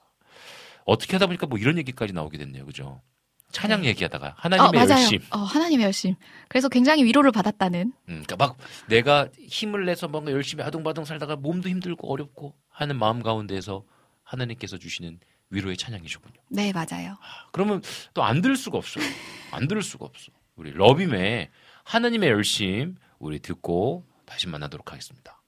S6: 어떻게 하다 보니까 뭐 이런 얘기까지 나오게 됐네요. 그죠. 찬양
S5: 네.
S6: 얘기하다가
S5: 어,
S6: 하나님의
S5: 맞아요.
S6: 열심.
S5: 어, 하나님의 열심. 그래서 굉장히 위로를 받았다는.
S6: 음, 그러니까 막 내가 힘을 내서 뭔가 열심히 아둥바둥 살다가 몸도 힘들고 어렵고 하는 마음 가운데에서 하나님께서 주시는 위로의 찬양이시군요.
S5: 네, 맞아요.
S6: 그러면 또 안 들을 수가 없어요. 안 들을 수가 없어. 우리 러빔의 하나님의 열심 우리 듣고 다시 만나도록 하겠습니다.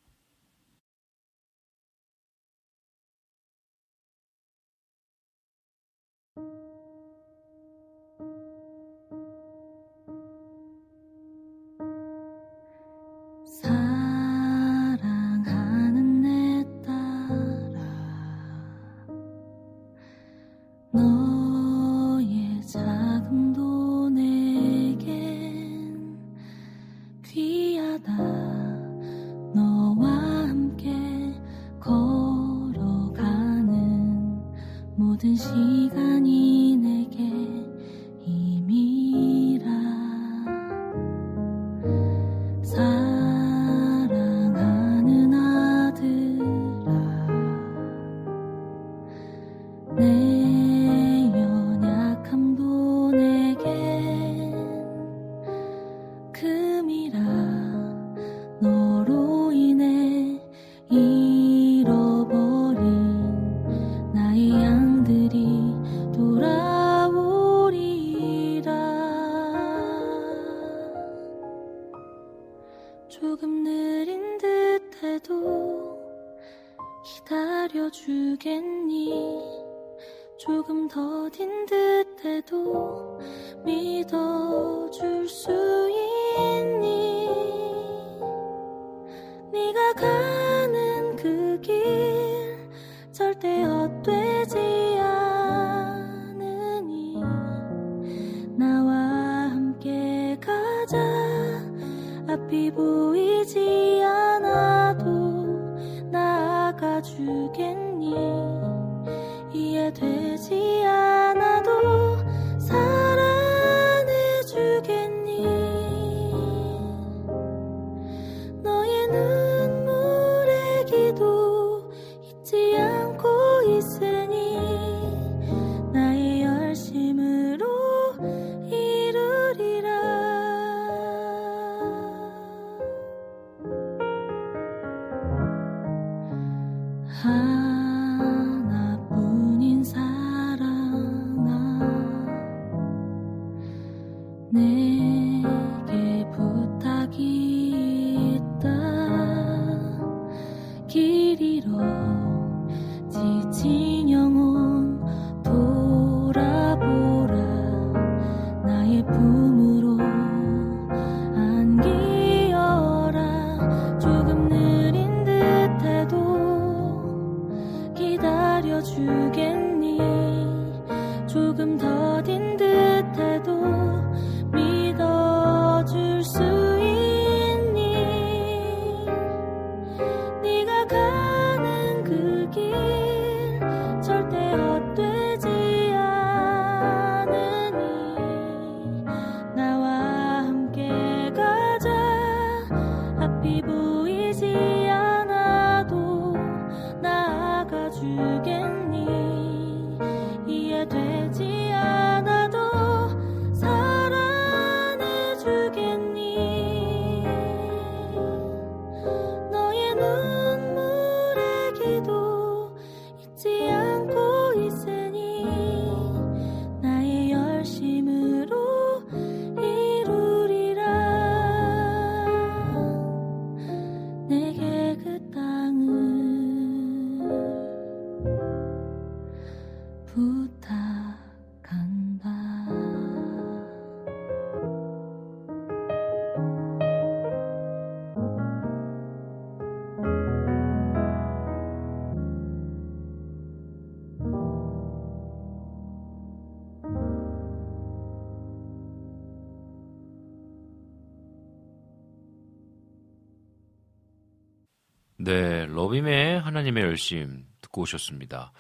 S7: 네,
S2: 러빔의 하나님의 열심 듣고 오셨습니다.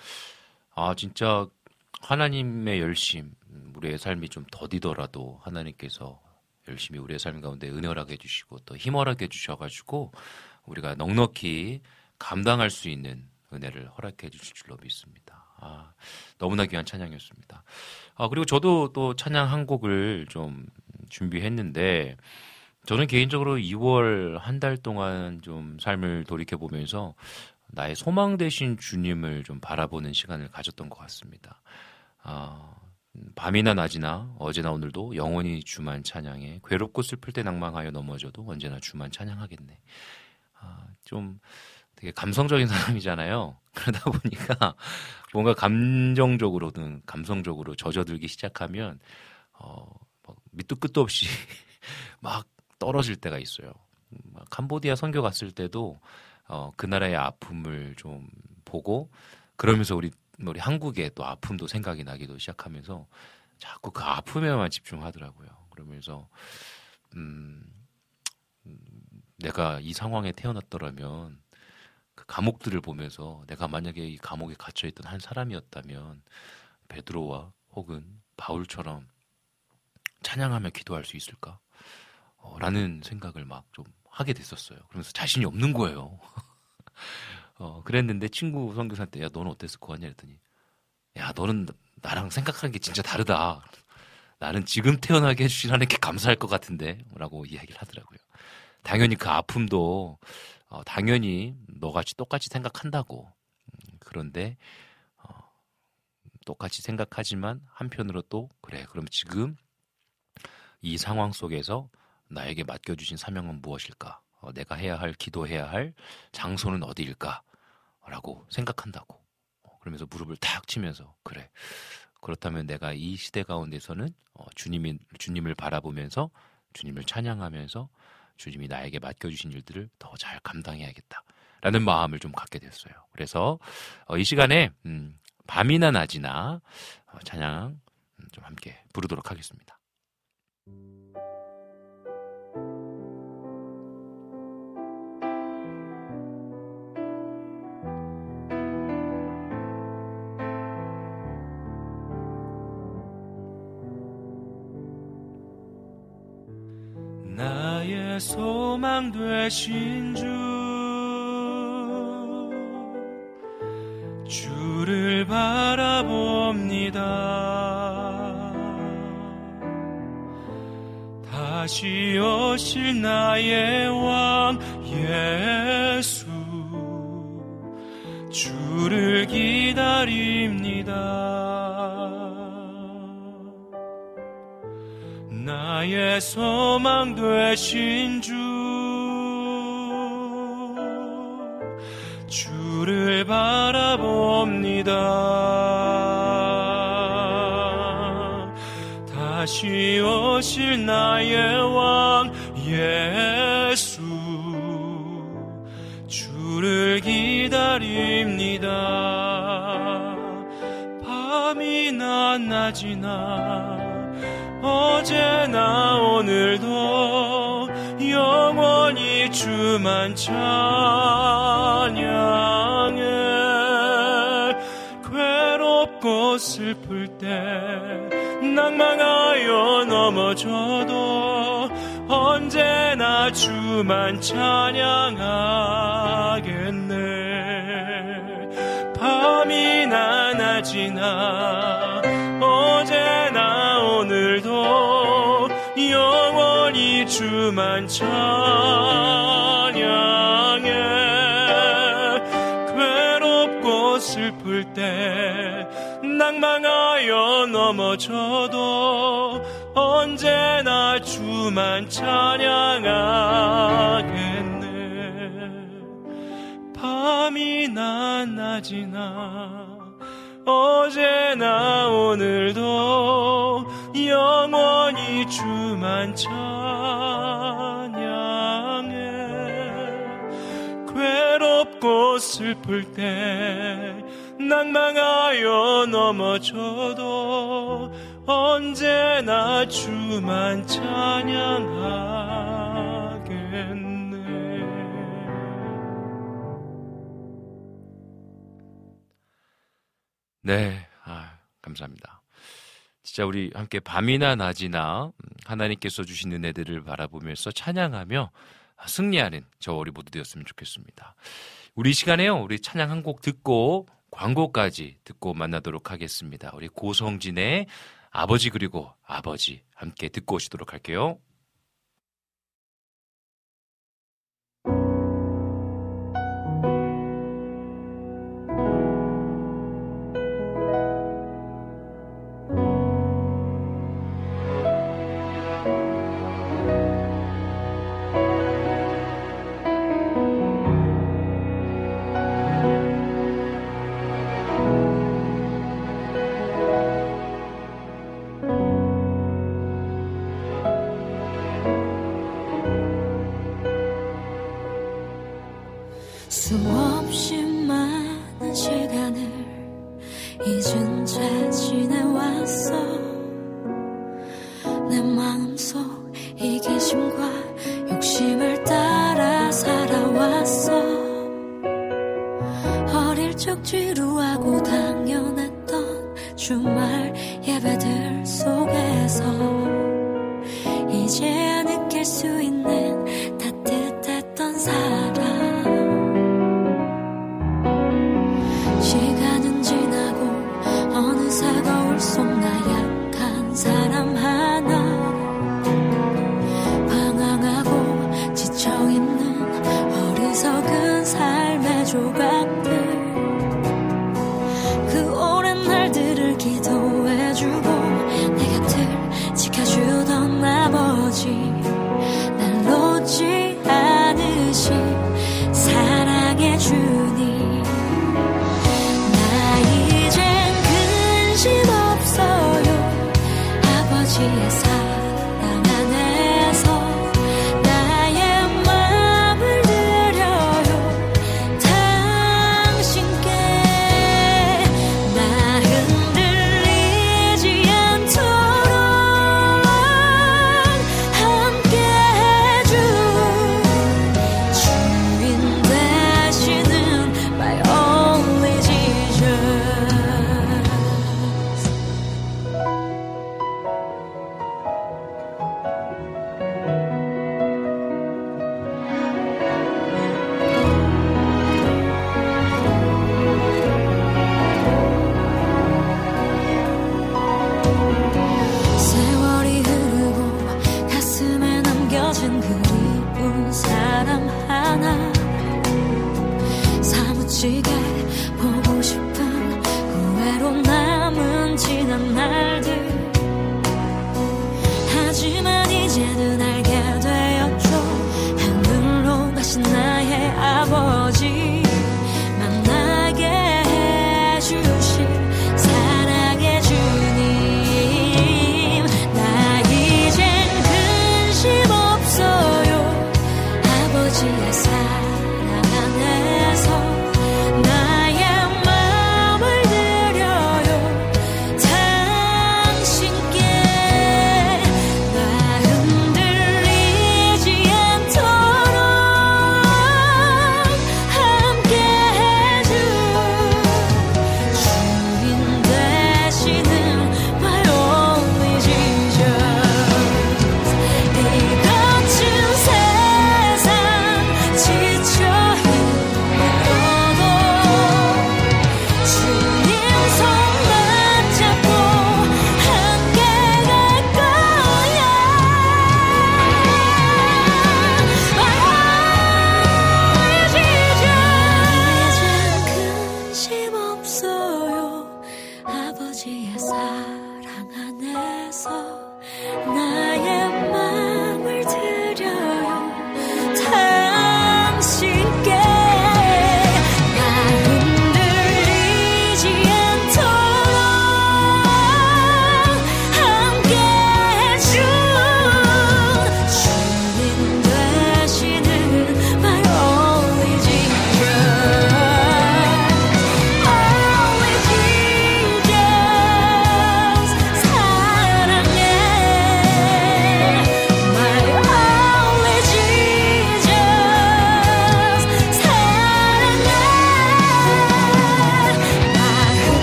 S2: 아, 진짜 하나님의 열심, 우리의 삶이 좀 더디더라도 하나님께서 열심히 우리의 삶 가운데 은혜하게 해주시고 또 힘을하게 해주셔가지고 우리가 넉넉히 감당할 수 있는 은혜를 허락해 주실 줄로 믿습니다. 아, 너무나 귀한 찬양이었습니다. 아, 그리고 저도 또 찬양 한 곡을 좀 준비했는데, 저는 개인적으로 2월 한 달 동안 좀 삶을 돌이켜 보면서 나의 소망 대신 주님을 좀 바라보는 시간을 가졌던 것 같습니다. 아, 밤이나 낮이나 어제나 오늘도 영원히 주만 찬양해 괴롭고 슬플 때 낭망하여 넘어져도 언제나 주만 찬양하겠네. 아, 좀 되게 감성적인 사람이잖아요. 그러다 보니까 뭔가 감정적으로든 감성적으로 젖어들기 시작하면 어, 밑도 끝도 없이 막 떨어질 때가 있어요. 캄보디아 선교 갔을 때도 어, 그 나라의 아픔을 좀 보고 그러면서 우리 우리 한국의 또 아픔도 생각이 나기도 시작하면서 자꾸 그 아픔에만 집중하더라고요. 그러면서 음, 내가 이 상황에 태어났더라면 그 감옥들을 보면서 내가 만약에 이 감옥에 갇혀 있던 한 사람이었다면 베드로와 혹은 바울처럼 찬양하며 기도할 수 있을까? 어, 라는 생각을 막 좀 하게 됐었어요. 그러면서 자신이 없는 거예요. 어, 그랬는데 친구 선교사한테 야 너는 어땠을 것 같냐 했더니 야 너는 나랑 생각하는 게 진짜 다르다. 나는 지금 태어나게 해주신 하나님께 감사할 것 같은데 라고 이야기를 하더라고요. 당연히 그 아픔도 어, 당연히 너같이 똑같이 생각한다고. 음, 그런데 어, 똑같이 생각하지만 한편으로 또 그래 그럼 지금 이 상황 속에서 나에게 맡겨주신 사명은 무엇일까? 어, 내가 해야 할, 기도해야 할 장소는 어디일까? 라고 생각한다고. 어, 그러면서 무릎을 탁 치면서, 그래. 그렇다면 내가 이 시대 가운데서는 어, 주님이, 주님을 바라보면서 주님을 찬양하면서 주님이 나에게 맡겨주신 일들을 더 잘 감당해야겠다. 라는 마음을 좀 갖게 됐어요. 그래서 어, 이 시간에 음, 밤이나 낮이나 어, 찬양 음, 좀 함께 부르도록 하겠습니다. 소망 되신 주. 주를 바라봅니다. 다시 오실 나의 왕 예수. 주를 기다립니다 소망 되신 주. 주를 바라봅니다. 다시 오실 나의 왕 예수. 주를 기다립니다. 밤이나 낮이나 어제나 오늘도 영원히 주만 찬양해. 괴롭고 슬플 때 낭망하여 넘어져도 언제나 주만 찬양하겠네. 밤이나 낮이나 주만 찬양해. 괴롭고 슬플 때 낭망하여 넘어져도 언제나 주만 찬양하겠네. 밤이나 낮이나
S6: 어제나 오늘도 영원히 주만 찬양해 괴롭고 슬플 때 낭망하여 넘어져도 언제나 주만 찬양하겠네 네, 아, 감사합니다. 자, 우리 함께 밤이나 낮이나 음, 하나님께서 주신 은혜들을 바라보면서 찬양하며 승리하는 저 우리 모두 되었으면 좋겠습니다. 우리 시간에요. 우리 찬양 한 곡 듣고 광고까지 듣고 만나도록 하겠습니다. 우리 고성진의 아버지 그리고 아버지 함께 듣고 오시도록 할게요.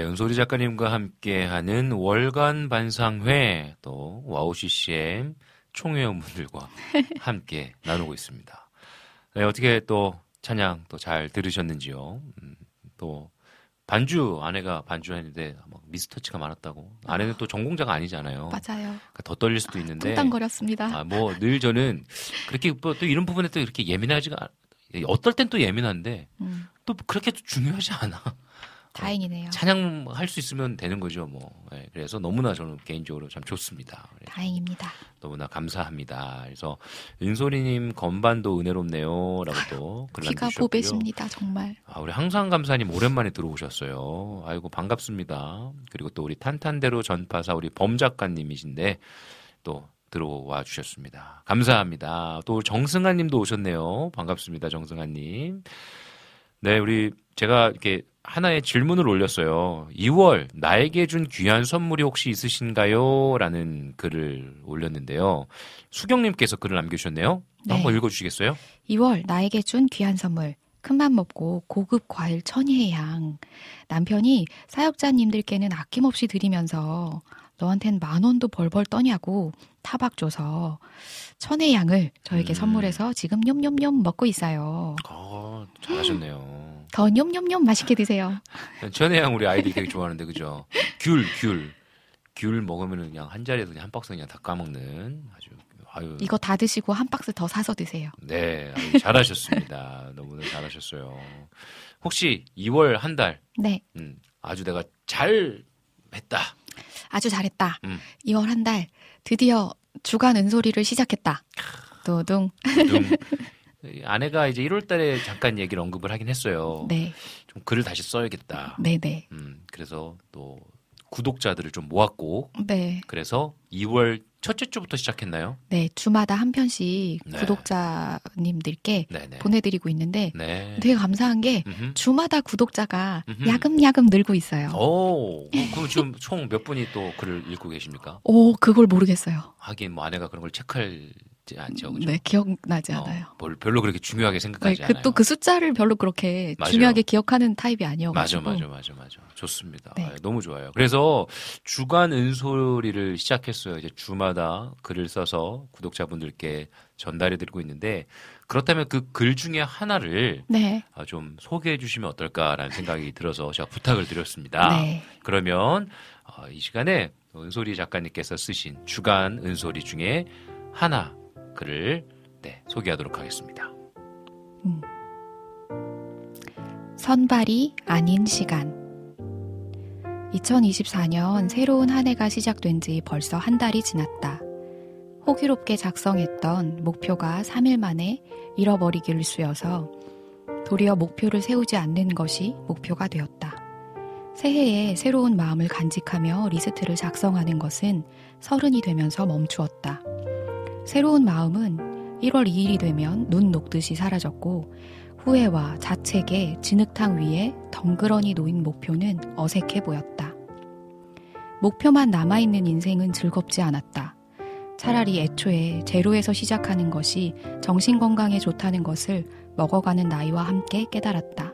S2: 네, 은소리 작가님과 함께하는 월간 반상회 또 와우 CCM 총회원분들과 함께 나누고 있습니다. 네, 어떻게 또 찬양 또 잘 들으셨는지요? 음, 또 반주 아내가 반주했는데 막 미스터치가 많았다고. 아내는 또 전공자가 아니잖아요.
S5: 맞아요.
S2: 그러니까 더 떨릴 수도 있는데.
S5: 뚱땅거렸습니다.
S2: 아, 뭐 늘 저는 그렇게 뭐또 이런 부분에 또 이렇게 예민하지가 않- 어떨 땐 또 예민한데
S5: 음,
S2: 또 그렇게 또 중요하지 않아.
S5: 다행이네요.
S2: 찬양 할 수 있으면 되는 거죠, 뭐. 예, 그래서 너무나 저는 개인적으로 참 좋습니다. 그래서
S5: 다행입니다.
S2: 너무나 감사합니다. 그래서 은솔이님 건반도 은혜롭네요라고 또글
S5: 귀가
S2: 남기셨고요.
S5: 보배십니다. 정말.
S2: 아, 우리 항상 감사님 오랜만에 들어오셨어요. 아이고 반갑습니다. 그리고 또 우리 탄탄대로 전파사 우리 범 작가님이신데 또 들어와 주셨습니다. 감사합니다. 또 정승아님도 오셨네요. 반갑습니다, 정승아님. 네, 우리 제가 이렇게 하나의 질문을 올렸어요. 2월 나에게 준 귀한 선물이 혹시 있으신가요? 라는 글을 올렸는데요. 수경님께서 글을 남겨주셨네요.
S5: 네.
S2: 한번 읽어주시겠어요?
S5: 2월 나에게 준 귀한 선물. 큰맘 먹고 고급 과일 천혜의 향. 남편이 사역자님들께는 아낌없이 드리면서 너한텐 만 원도 벌벌 떠냐고 타박 줘서 천혜의 향을 저에게
S2: 음.
S5: 선물해서 지금 념념념 먹고 있어요.
S2: 아, 잘하셨네요.
S5: 더 념념념 맛있게 드세요.
S2: 전혜양 우리 아이들이 되게 좋아하는데 그죠? 귤, 귤. 귤 먹으면은 그냥 한 자리에서 그냥 한 박스 그냥 다 까먹는 아주 아유.
S5: 이거 다 드시고 한 박스 더 사서 드세요.
S2: 네, 잘하셨습니다. 너무나 잘하셨어요. 혹시 2월 한 달,
S5: 네,
S2: 음, 아주 내가 잘 했다.
S5: 아주 잘했다.
S2: 음.
S5: 2월 한 달 드디어 주간 은소리를 시작했다. 도둥.
S2: 아내가 이제 1월 달에 잠깐 얘기를 언급을 하긴 했어요.
S5: 네,
S2: 좀 글을 다시 써야겠다.
S5: 네, 네.
S2: 음, 그래서 또 구독자들을 좀 모았고
S5: 네.
S2: 그래서 2월 첫째 주부터 시작했나요?
S5: 네, 주마다 한 편씩
S2: 네.
S5: 구독자님들께
S2: 네네.
S5: 보내드리고 있는데
S2: 네.
S5: 되게 감사한 게
S2: 음흠.
S5: 주마다 구독자가
S2: 음흠.
S5: 야금야금 늘고 있어요.
S2: 오, 어, 그럼 지금 총 몇 분이 또 글을 읽고 계십니까?
S5: 오, 그걸 모르겠어요.
S2: 하긴 뭐 아내가 그런 걸 체크 하지 않죠, 그죠?
S5: 네, 기억나지 않아요.
S2: 어, 뭘 별로 그렇게 중요하게
S5: 네,
S2: 생각하지
S5: 그,
S2: 않아요.
S5: 또 그 숫자를 별로 그렇게
S2: 맞아요.
S5: 중요하게 기억하는 타입이
S2: 맞아,
S5: 아니어가지고.
S2: 맞아, 맞아, 맞아. 좋습니다.
S5: 네.
S2: 아, 너무 좋아요. 그래서 주간 은소리를 시작했어요. 이제 주마다 글을 써서 구독자분들께 전달해 드리고 있는데 그렇다면 그 글 중에 하나를
S5: 네.
S2: 아, 좀 소개해 주시면 어떨까라는 생각이 들어서 제가 부탁을 드렸습니다.
S5: 네.
S2: 그러면 어, 이 시간에 은소리 작가님께서 쓰신 주간 은소리 중에 하나 글을 네, 소개하도록 하겠습니다.
S5: 선발이 아닌 시간. 2024년 새로운 한 해가 시작된 지 벌써 한 달이 지났다. 호기롭게 작성했던 목표가 3일 만에 잃어버리기를 쑤여서 도리어 목표를 세우지 않는 것이 목표가 되었다. 새해에 새로운 마음을 간직하며 리스트를 작성하는 것은 서른이 되면서 멈추었다. 새로운 마음은 1월 2일이 되면 눈 녹듯이 사라졌고 후회와 자책의 진흙탕 위에 덩그러니 놓인 목표는 어색해 보였다. 목표만 남아있는 인생은 즐겁지 않았다. 차라리 애초에 제로에서 시작하는 것이 정신건강에 좋다는 것을 먹어가는 나이와 함께 깨달았다.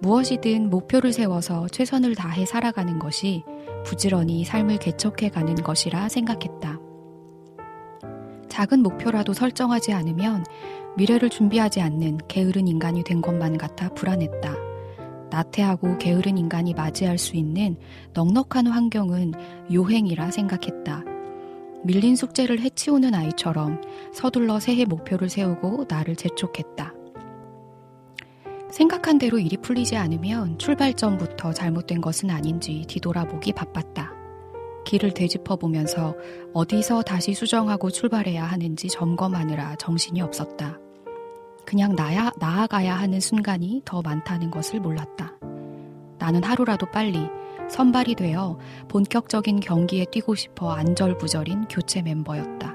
S5: 무엇이든 목표를 세워서 최선을 다해 살아가는 것이 부지런히 삶을 개척해가는 것이라 생각했다. 작은 목표라도 설정하지 않으면 미래를 준비하지 않는 게으른 인간이 된 것만 같아 불안했다. 나태하고 게으른 인간이 맞이할 수 있는 넉넉한 환경은 요행이라 생각했다. 밀린 숙제를 해치우는 아이처럼 서둘러 새해 목표를 세우고 나를 재촉했다. 생각한 대로 일이 풀리지 않으면 출발점부터 잘못된 것은 아닌지 뒤돌아보기 바빴다. 길을 되짚어 보면서 어디서 다시 수정하고 출발해야 하는지 점검하느라 정신이 없었다. 그냥 나야, 나아가야 하는 순간이 더 많다는 것을 몰랐다. 나는 하루라도 빨리 선발이 되어 본격적인 경기에 뛰고 싶어 안절부절인 교체 멤버였다.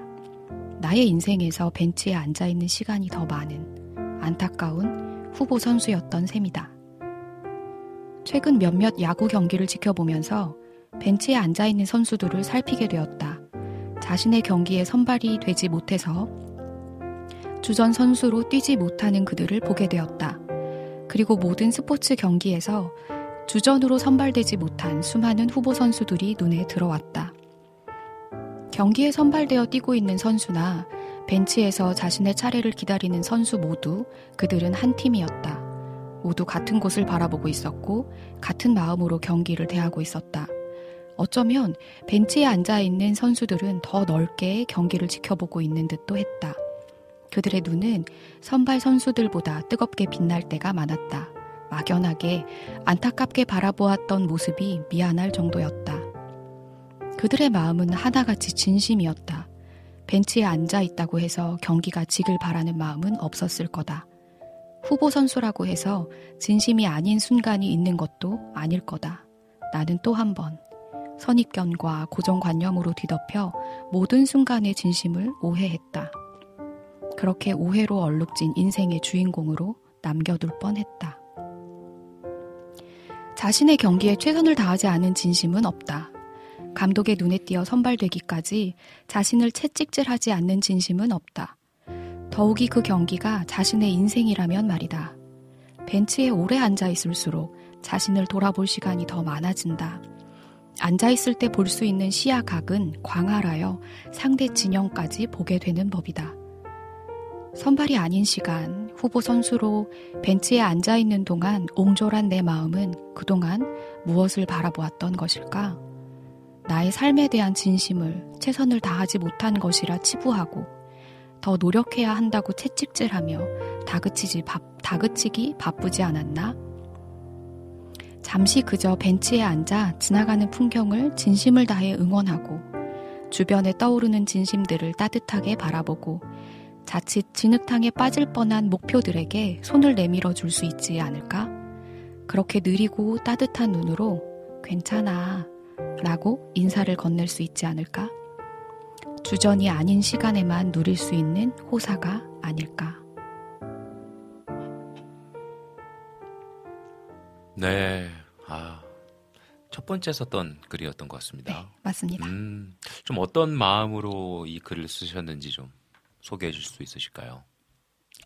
S5: 나의 인생에서 벤치에 앉아있는 시간이 더 많은 안타까운 후보 선수였던 셈이다. 최근 몇몇 야구 경기를 지켜보면서 벤치에 앉아 있는 선수들을 살피게 되었다. 자신의 경기에 선발이 되지 못해서 주전 선수로 뛰지 못하는 그들을 보게 되었다. 그리고 모든 스포츠 경기에서 주전으로 선발되지 못한 수많은 후보 선수들이 눈에 들어왔다. 경기에 선발되어 뛰고 있는 선수나 벤치에서 자신의 차례를 기다리는 선수 모두 그들은 한 팀이었다. 모두 같은 곳을 바라보고 있었고 같은 마음으로 경기를 대하고 있었다. 어쩌면 벤치에 앉아 있는 선수들은 더 넓게 경기를 지켜보고 있는 듯도 했다. 그들의 눈은 선발 선수들보다 뜨겁게 빛날 때가 많았다. 막연하게 안타깝게 바라보았던 모습이 미안할 정도였다. 그들의 마음은 하나같이 진심이었다. 벤치에 앉아 있다고 해서 경기가 지길 바라는 마음은 없었을 거다. 후보 선수라고 해서 진심이 아닌 순간이 있는 것도 아닐 거다. 나는 또 한 번 선입견과 고정관념으로 뒤덮여 모든 순간의 진심을 오해했다. 그렇게 오해로 얼룩진 인생의 주인공으로 남겨둘 뻔했다. 자신의 경기에 최선을 다하지 않은 진심은 없다. 감독의 눈에 띄어 선발되기까지 자신을 채찍질하지 않는 진심은 없다. 더욱이 그 경기가 자신의 인생이라면 말이다. 벤치에 오래 앉아 있을수록 자신을 돌아볼 시간이 더 많아진다. 앉아 있을 때 볼 수 있는 시야 각은 광활하여 상대 진영까지 보게 되는 법이다. 선발이 아닌 시간, 후보 선수로 벤치에 앉아 있는 동안 옹졸한 내 마음은 그동안 무엇을 바라보았던 것일까? 나의 삶에 대한 진심을 최선을 다하지 못한 것이라 치부하고 더 노력해야 한다고 채찍질하며 다그치지 바, 다그치기 바쁘지 않았나? 잠시 그저 벤치에 앉아 지나가는 풍경을 진심을 다해 응원하고 주변에 떠오르는 진심들을 따뜻하게 바라보고 자칫 진흙탕에 빠질 뻔한 목표들에게 손을 내밀어 줄 수 있지 않을까? 그렇게 느리고 따뜻한 눈으로 괜찮아. 라고 인사를 건넬 수 있지 않을까? 주전이 아닌 시간에만 누릴 수 있는 호사가 아닐까?
S2: 네. 아, 첫 번째 썼던 글이었던 것 같습니다.
S5: 네, 맞습니다.
S2: 음, 좀 어떤 마음으로 이 글을 쓰셨는지 좀 소개해 주실 수 있으실까요?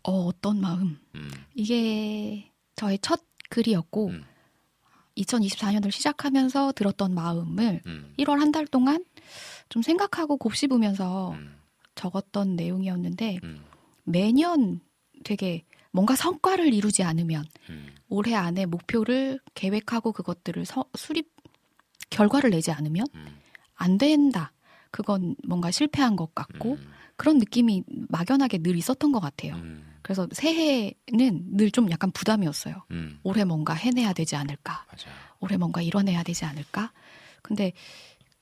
S5: 어, 어떤 마음?
S2: 음,
S5: 이게 저의 첫 글이었고,
S2: 음.
S5: 2024년을 시작하면서 들었던 마음을
S2: 음,
S5: 1월 한 달 동안 좀 생각하고 곱씹으면서
S2: 음,
S5: 적었던 내용이었는데,
S2: 음,
S5: 매년 되게 뭔가 성과를 이루지 않으면
S2: 음,
S5: 올해 안에 목표를 계획하고 그것들을 서- 수립 결과를 내지 않으면
S2: 음,
S5: 안 된다. 그건 뭔가 실패한 것 같고
S2: 음,
S5: 그런 느낌이 막연하게 늘 있었던 것 같아요.
S2: 음,
S5: 그래서 새해는 늘 좀 약간 부담이었어요.
S2: 음,
S5: 올해 뭔가 해내야 되지 않을까?
S2: 맞아요.
S5: 올해 뭔가 이뤄내야 되지 않을까? 근데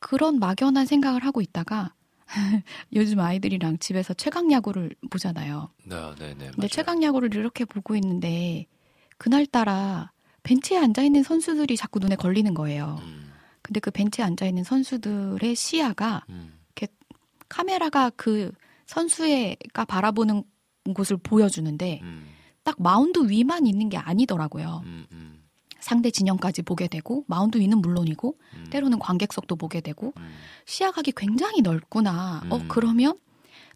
S5: 그런 막연한 생각을 하고 있다가 요즘 아이들이랑 집에서 최강 야구를 보잖아요.
S2: 네, 네, 네.
S5: 근데
S2: 맞아요.
S5: 최강 야구를 이렇게 보고 있는데 그날따라 벤치에 앉아 있는 선수들이 자꾸 눈에 걸리는 거예요.
S2: 음,
S5: 근데 그 벤치에 앉아 있는 선수들의 시야가
S2: 음,
S5: 카메라가 그 선수가 바라보는 곳을 보여주는데
S2: 음,
S5: 딱 마운드 위만 있는 게 아니더라고요.
S2: 음, 음,
S5: 상대 진영까지 보게 되고 마운드 위는 물론이고
S2: 음,
S5: 때로는 관객석도 보게 되고
S2: 음,
S5: 시야각이 굉장히 넓구나. 어
S2: 음.
S5: 그러면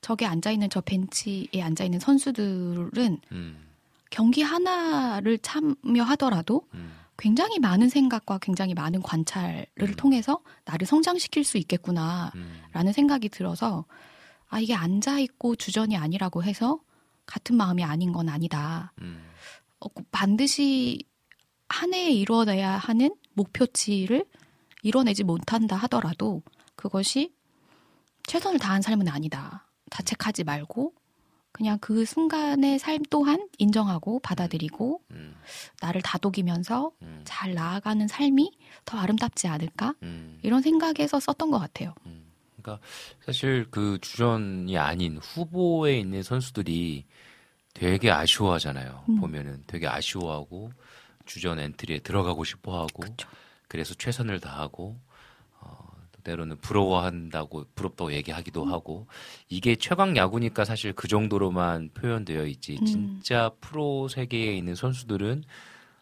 S5: 저기 앉아 있는 저 벤치에 앉아 있는 선수들은
S2: 음,
S5: 경기 하나를 참여하더라도
S2: 음,
S5: 굉장히 많은 생각과 굉장히 많은 관찰을
S2: 음.
S5: 통해서 나를 성장시킬 수 있겠구나라는
S2: 음,
S5: 생각이 들어서 아 이게 앉아 있고 주전이 아니라고 해서 같은 마음이 아닌 건 아니다.
S2: 음,
S5: 어, 꼭 반드시 한 해에 이뤄내야 하는 목표치를 이뤄내지 못한다 하더라도 그것이 최선을 다한 삶은 아니다. 자책하지 말고 그냥 그 순간의 삶 또한 인정하고 받아들이고
S2: 음,
S5: 나를 다독이면서
S2: 음,
S5: 잘 나아가는 삶이 더 아름답지 않을까?
S2: 음.
S5: 이런 생각에서 썼던 것 같아요.
S2: 음, 그러니까 사실 그 주전이 아닌 후보에 있는 선수들이 되게 아쉬워하잖아요.
S5: 음.
S2: 보면은 되게 아쉬워하고 주전 엔트리에 들어가고 싶어하고. 그래서 최선을 다하고 때로는 부러워한다고 부럽다고 얘기하기도
S5: 음.
S2: 하고 이게 최강 야구니까 사실 그 정도로만 표현되어 있지
S5: 음.
S2: 진짜 프로 세계에 있는 선수들은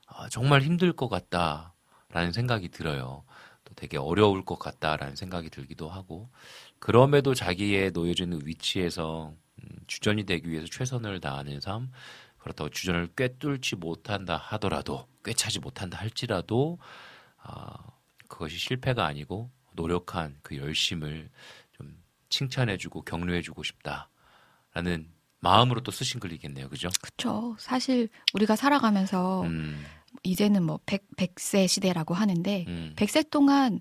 S2: 아, 정말 힘들 것 같다라는 생각이 들어요. 또 되게 어려울 것 같다라는 생각이 들기도 하고 그럼에도 자기의 놓여지는 위치에서 음, 주전이 되기 위해서 최선을 다하는 삶 그렇다고 주전을 꿰뚫지 못한다 하더라도 꿰차지 못한다 할지라도 아, 그것이 실패가 아니고 노력한 그 열심을 좀 칭찬해주고 격려해주고 싶다라는 마음으로 또 쓰신 글이겠네요, 그죠?
S5: 그렇죠. 사실 우리가 살아가면서
S2: 음,
S5: 이제는 뭐 100, 100세 시대라고 하는데
S2: 음,
S5: 100세 동안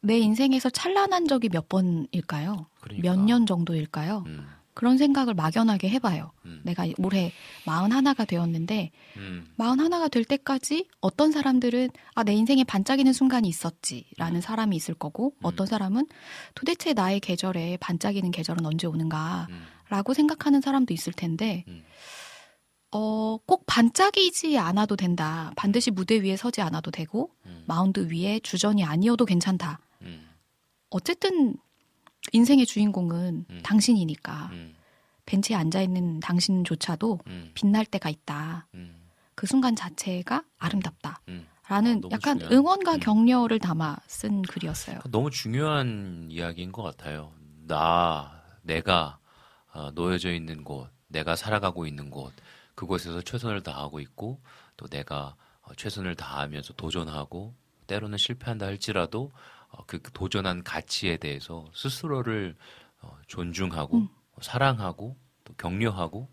S5: 내 인생에서 찬란한 적이 몇 번일까요?
S2: 그러니까.
S5: 몇년 정도일까요?
S2: 음,
S5: 그런 생각을 막연하게 해봐요.
S2: 음,
S5: 내가 올해 41가 되었는데
S2: 음,
S5: 41가 될 때까지 어떤 사람들은 아, 내 인생에 반짝이는 순간이 있었지라는 사람이 있을 거고
S2: 음.
S5: 어떤 사람은 도대체 나의 계절에 반짝이는 계절은 언제 오는가라고
S2: 음,
S5: 생각하는 사람도 있을 텐데
S2: 음.
S5: 어, 꼭 반짝이지 않아도 된다. 반드시 무대 위에 서지 않아도 되고
S2: 음,
S5: 마운드 위에 주전이 아니어도 괜찮다.
S2: 음,
S5: 어쨌든 인생의 주인공은
S2: 음.
S5: 당신이니까
S2: 음,
S5: 벤치에 앉아 있는 당신조차도
S2: 음,
S5: 빛날 때가 있다.
S2: 음,
S5: 그 순간 자체가 아름답다.
S2: 음.
S5: 라는
S2: 아,
S5: 약간
S2: 중요한-
S5: 응원과
S2: 음.
S5: 격려를 담아 쓴 글이었어요.
S2: 너무 중요한 이야기인 것 같아요. 나, 내가 어, 놓여져 있는 곳, 내가 살아가고 있는 곳, 그곳에서 최선을 다하고 있고, 또 내가 어, 최선을 다하면서 도전하고, 때로는 실패한다 할지라도, 어, 그 도전한 가치에 대해서 스스로를 어, 존중하고,
S5: 음.
S2: 사랑하고, 또 격려하고,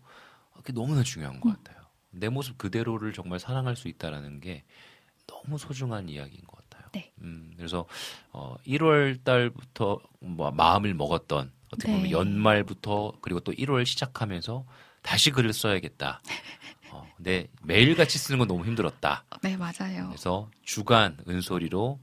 S2: 어, 그게 너무나 중요한 것
S5: 음.
S2: 같아요. 내 모습 그대로를 정말 사랑할 수 있다라는 게 너무 소중한 이야기인 것 같아요.
S5: 네.
S2: 음, 그래서 어, 1월 달부터 뭐 마음을 먹었던 어떻게 보면
S5: 네.
S2: 연말부터 그리고 또 1월 시작하면서 다시 글을 써야겠다. 어, 근데 매일 같이 쓰는 건 너무 힘들었다.
S5: 네, 맞아요.
S2: 그래서 주간 은소리로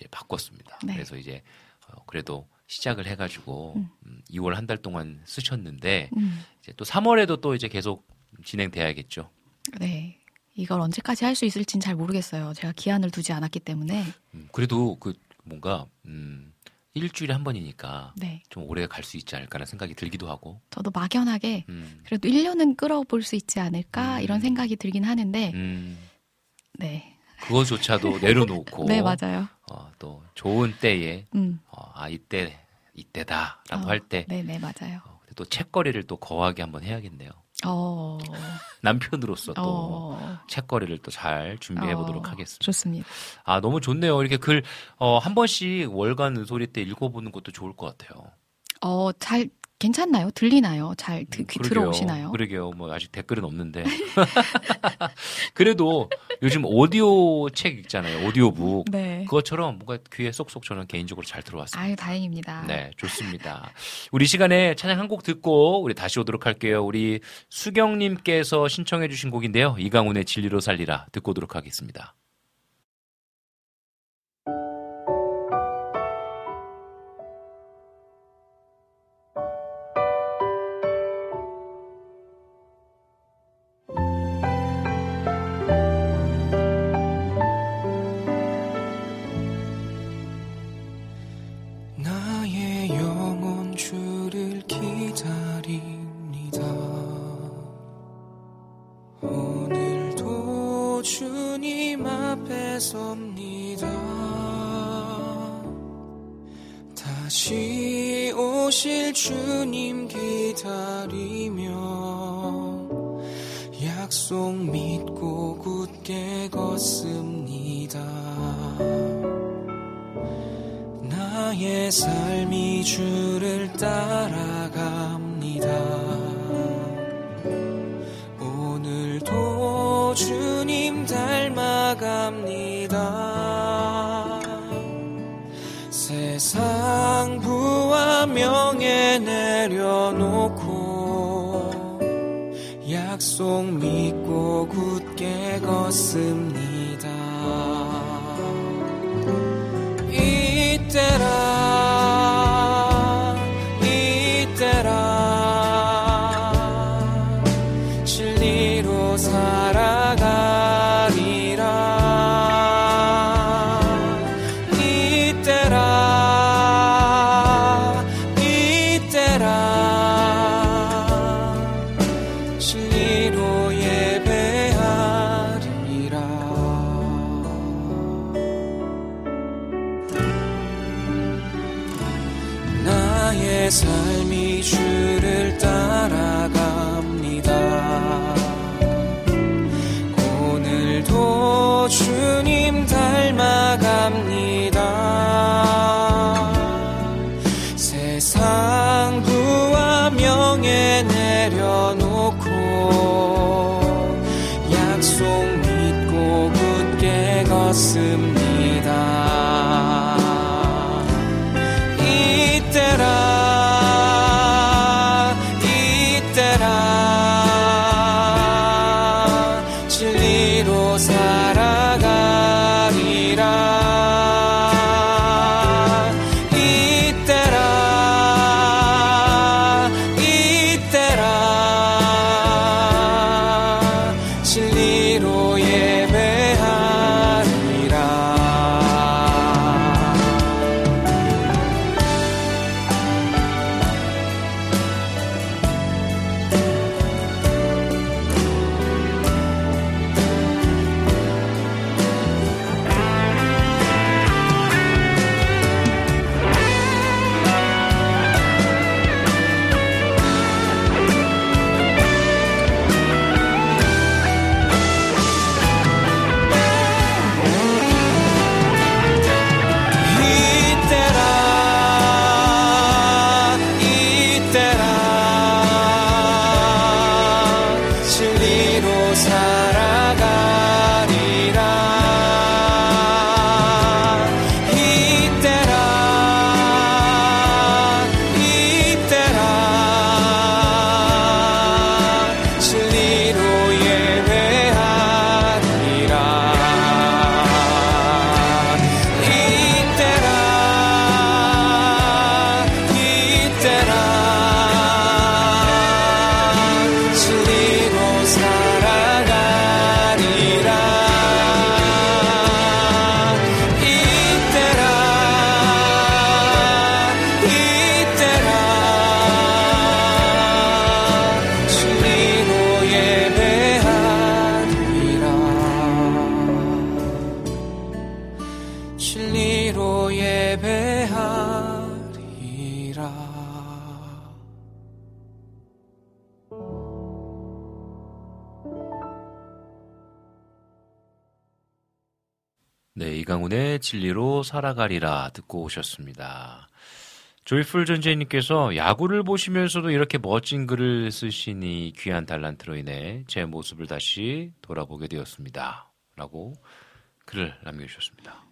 S2: 이제 바꿨습니다.
S5: 네.
S2: 그래서 이제 어, 그래도 시작을 해가지고
S5: 음.
S2: 음, 2월 한 달 동안 쓰셨는데
S5: 음,
S2: 이제 또 3월에도 또 이제 계속 진행돼야겠죠.
S5: 네. 이걸 언제까지 할 수 있을진 잘 모르겠어요. 제가 기한을 두지 않았기 때문에.
S2: 음, 그래도 그 뭔가 음, 일주일에 한 번이니까
S5: 네.
S2: 좀 오래 갈 수 있지 않을까라는 생각이 들기도 하고.
S5: 저도 막연하게
S2: 음,
S5: 그래도 1년은 끌어볼 수 있지 않을까
S2: 음.
S5: 이런 생각이 들긴 하는데
S2: 음,
S5: 네.
S2: 그거조차도 내려놓고
S5: 네, 맞아요.
S2: 어, 또 좋은 때에
S5: 음.
S2: 어, 아 이때 이때다라고
S5: 어,
S2: 할때
S5: 네, 네, 맞아요.
S2: 어, 또 책거리를 또 거하게 한번 해야겠네요.
S5: 어.
S2: 남편으로서 또
S5: 어.
S2: 책거리를 또 잘 준비해
S5: 어,
S2: 보도록 하겠습니다.
S5: 좋습니다.
S2: 아 너무 좋네요. 이렇게 글 어, 한 번씩 월간 의소리 때 읽어보는 것도 좋을 것 같아요.
S5: 어, 잘 괜찮나요? 들리나요? 잘 드,
S2: 음,
S5: 귀
S2: 그러게요.
S5: 들어오시나요?
S2: 그러게요. 뭐 아직 댓글은 없는데. 그래도 요즘 오디오 책 있잖아요. 오디오북.
S5: 네.
S2: 그것처럼 뭔가 귀에 쏙쏙 저는 개인적으로 잘 들어왔습니다.
S5: 아유, 다행입니다.
S2: 네, 좋습니다. 우리 시간에 찬양 한 곡 듣고 우리 다시 오도록 할게요. 우리 수경님께서 신청해 주신 곡인데요. 이강훈의 진리로 살리라 듣고 오도록 하겠습니다.
S8: 주님 기다리며 약속 믿고 굳게 걷습니다. 나의 삶이 주를 따라갑니다. 오늘도 주님 닮아갑니다. 세상 내려놓고 약속 믿고 굳게 걷습니다. 살아가리라
S2: 듣고 오셨습니다. 조이풀 전재님께서 야구를 보시면서도 이렇게 멋진 글을 쓰시니 귀한 달란트로 인해 제 모습을 다시 돌아보게 되었습니다. 라고 글을 남겨주셨습니다.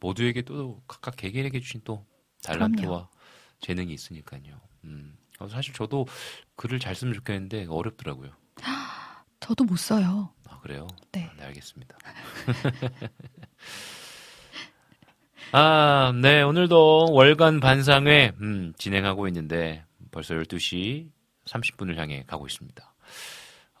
S2: 모두에게 또 각각 개개인에게 주신 또 달란트와
S5: 그럼요.
S2: 재능이 있으니까요. 음, 어, 사실 저도 글을 잘 쓰면 좋겠는데 어렵더라고요.
S5: 저도 못 써요.
S2: 아, 그래요?
S5: 네.
S2: 아, 네, 알겠습니다. 아, 네, 오늘도 월간 반상회, 음, 진행하고 있는데, 벌써 12시 30분을 향해 가고 있습니다.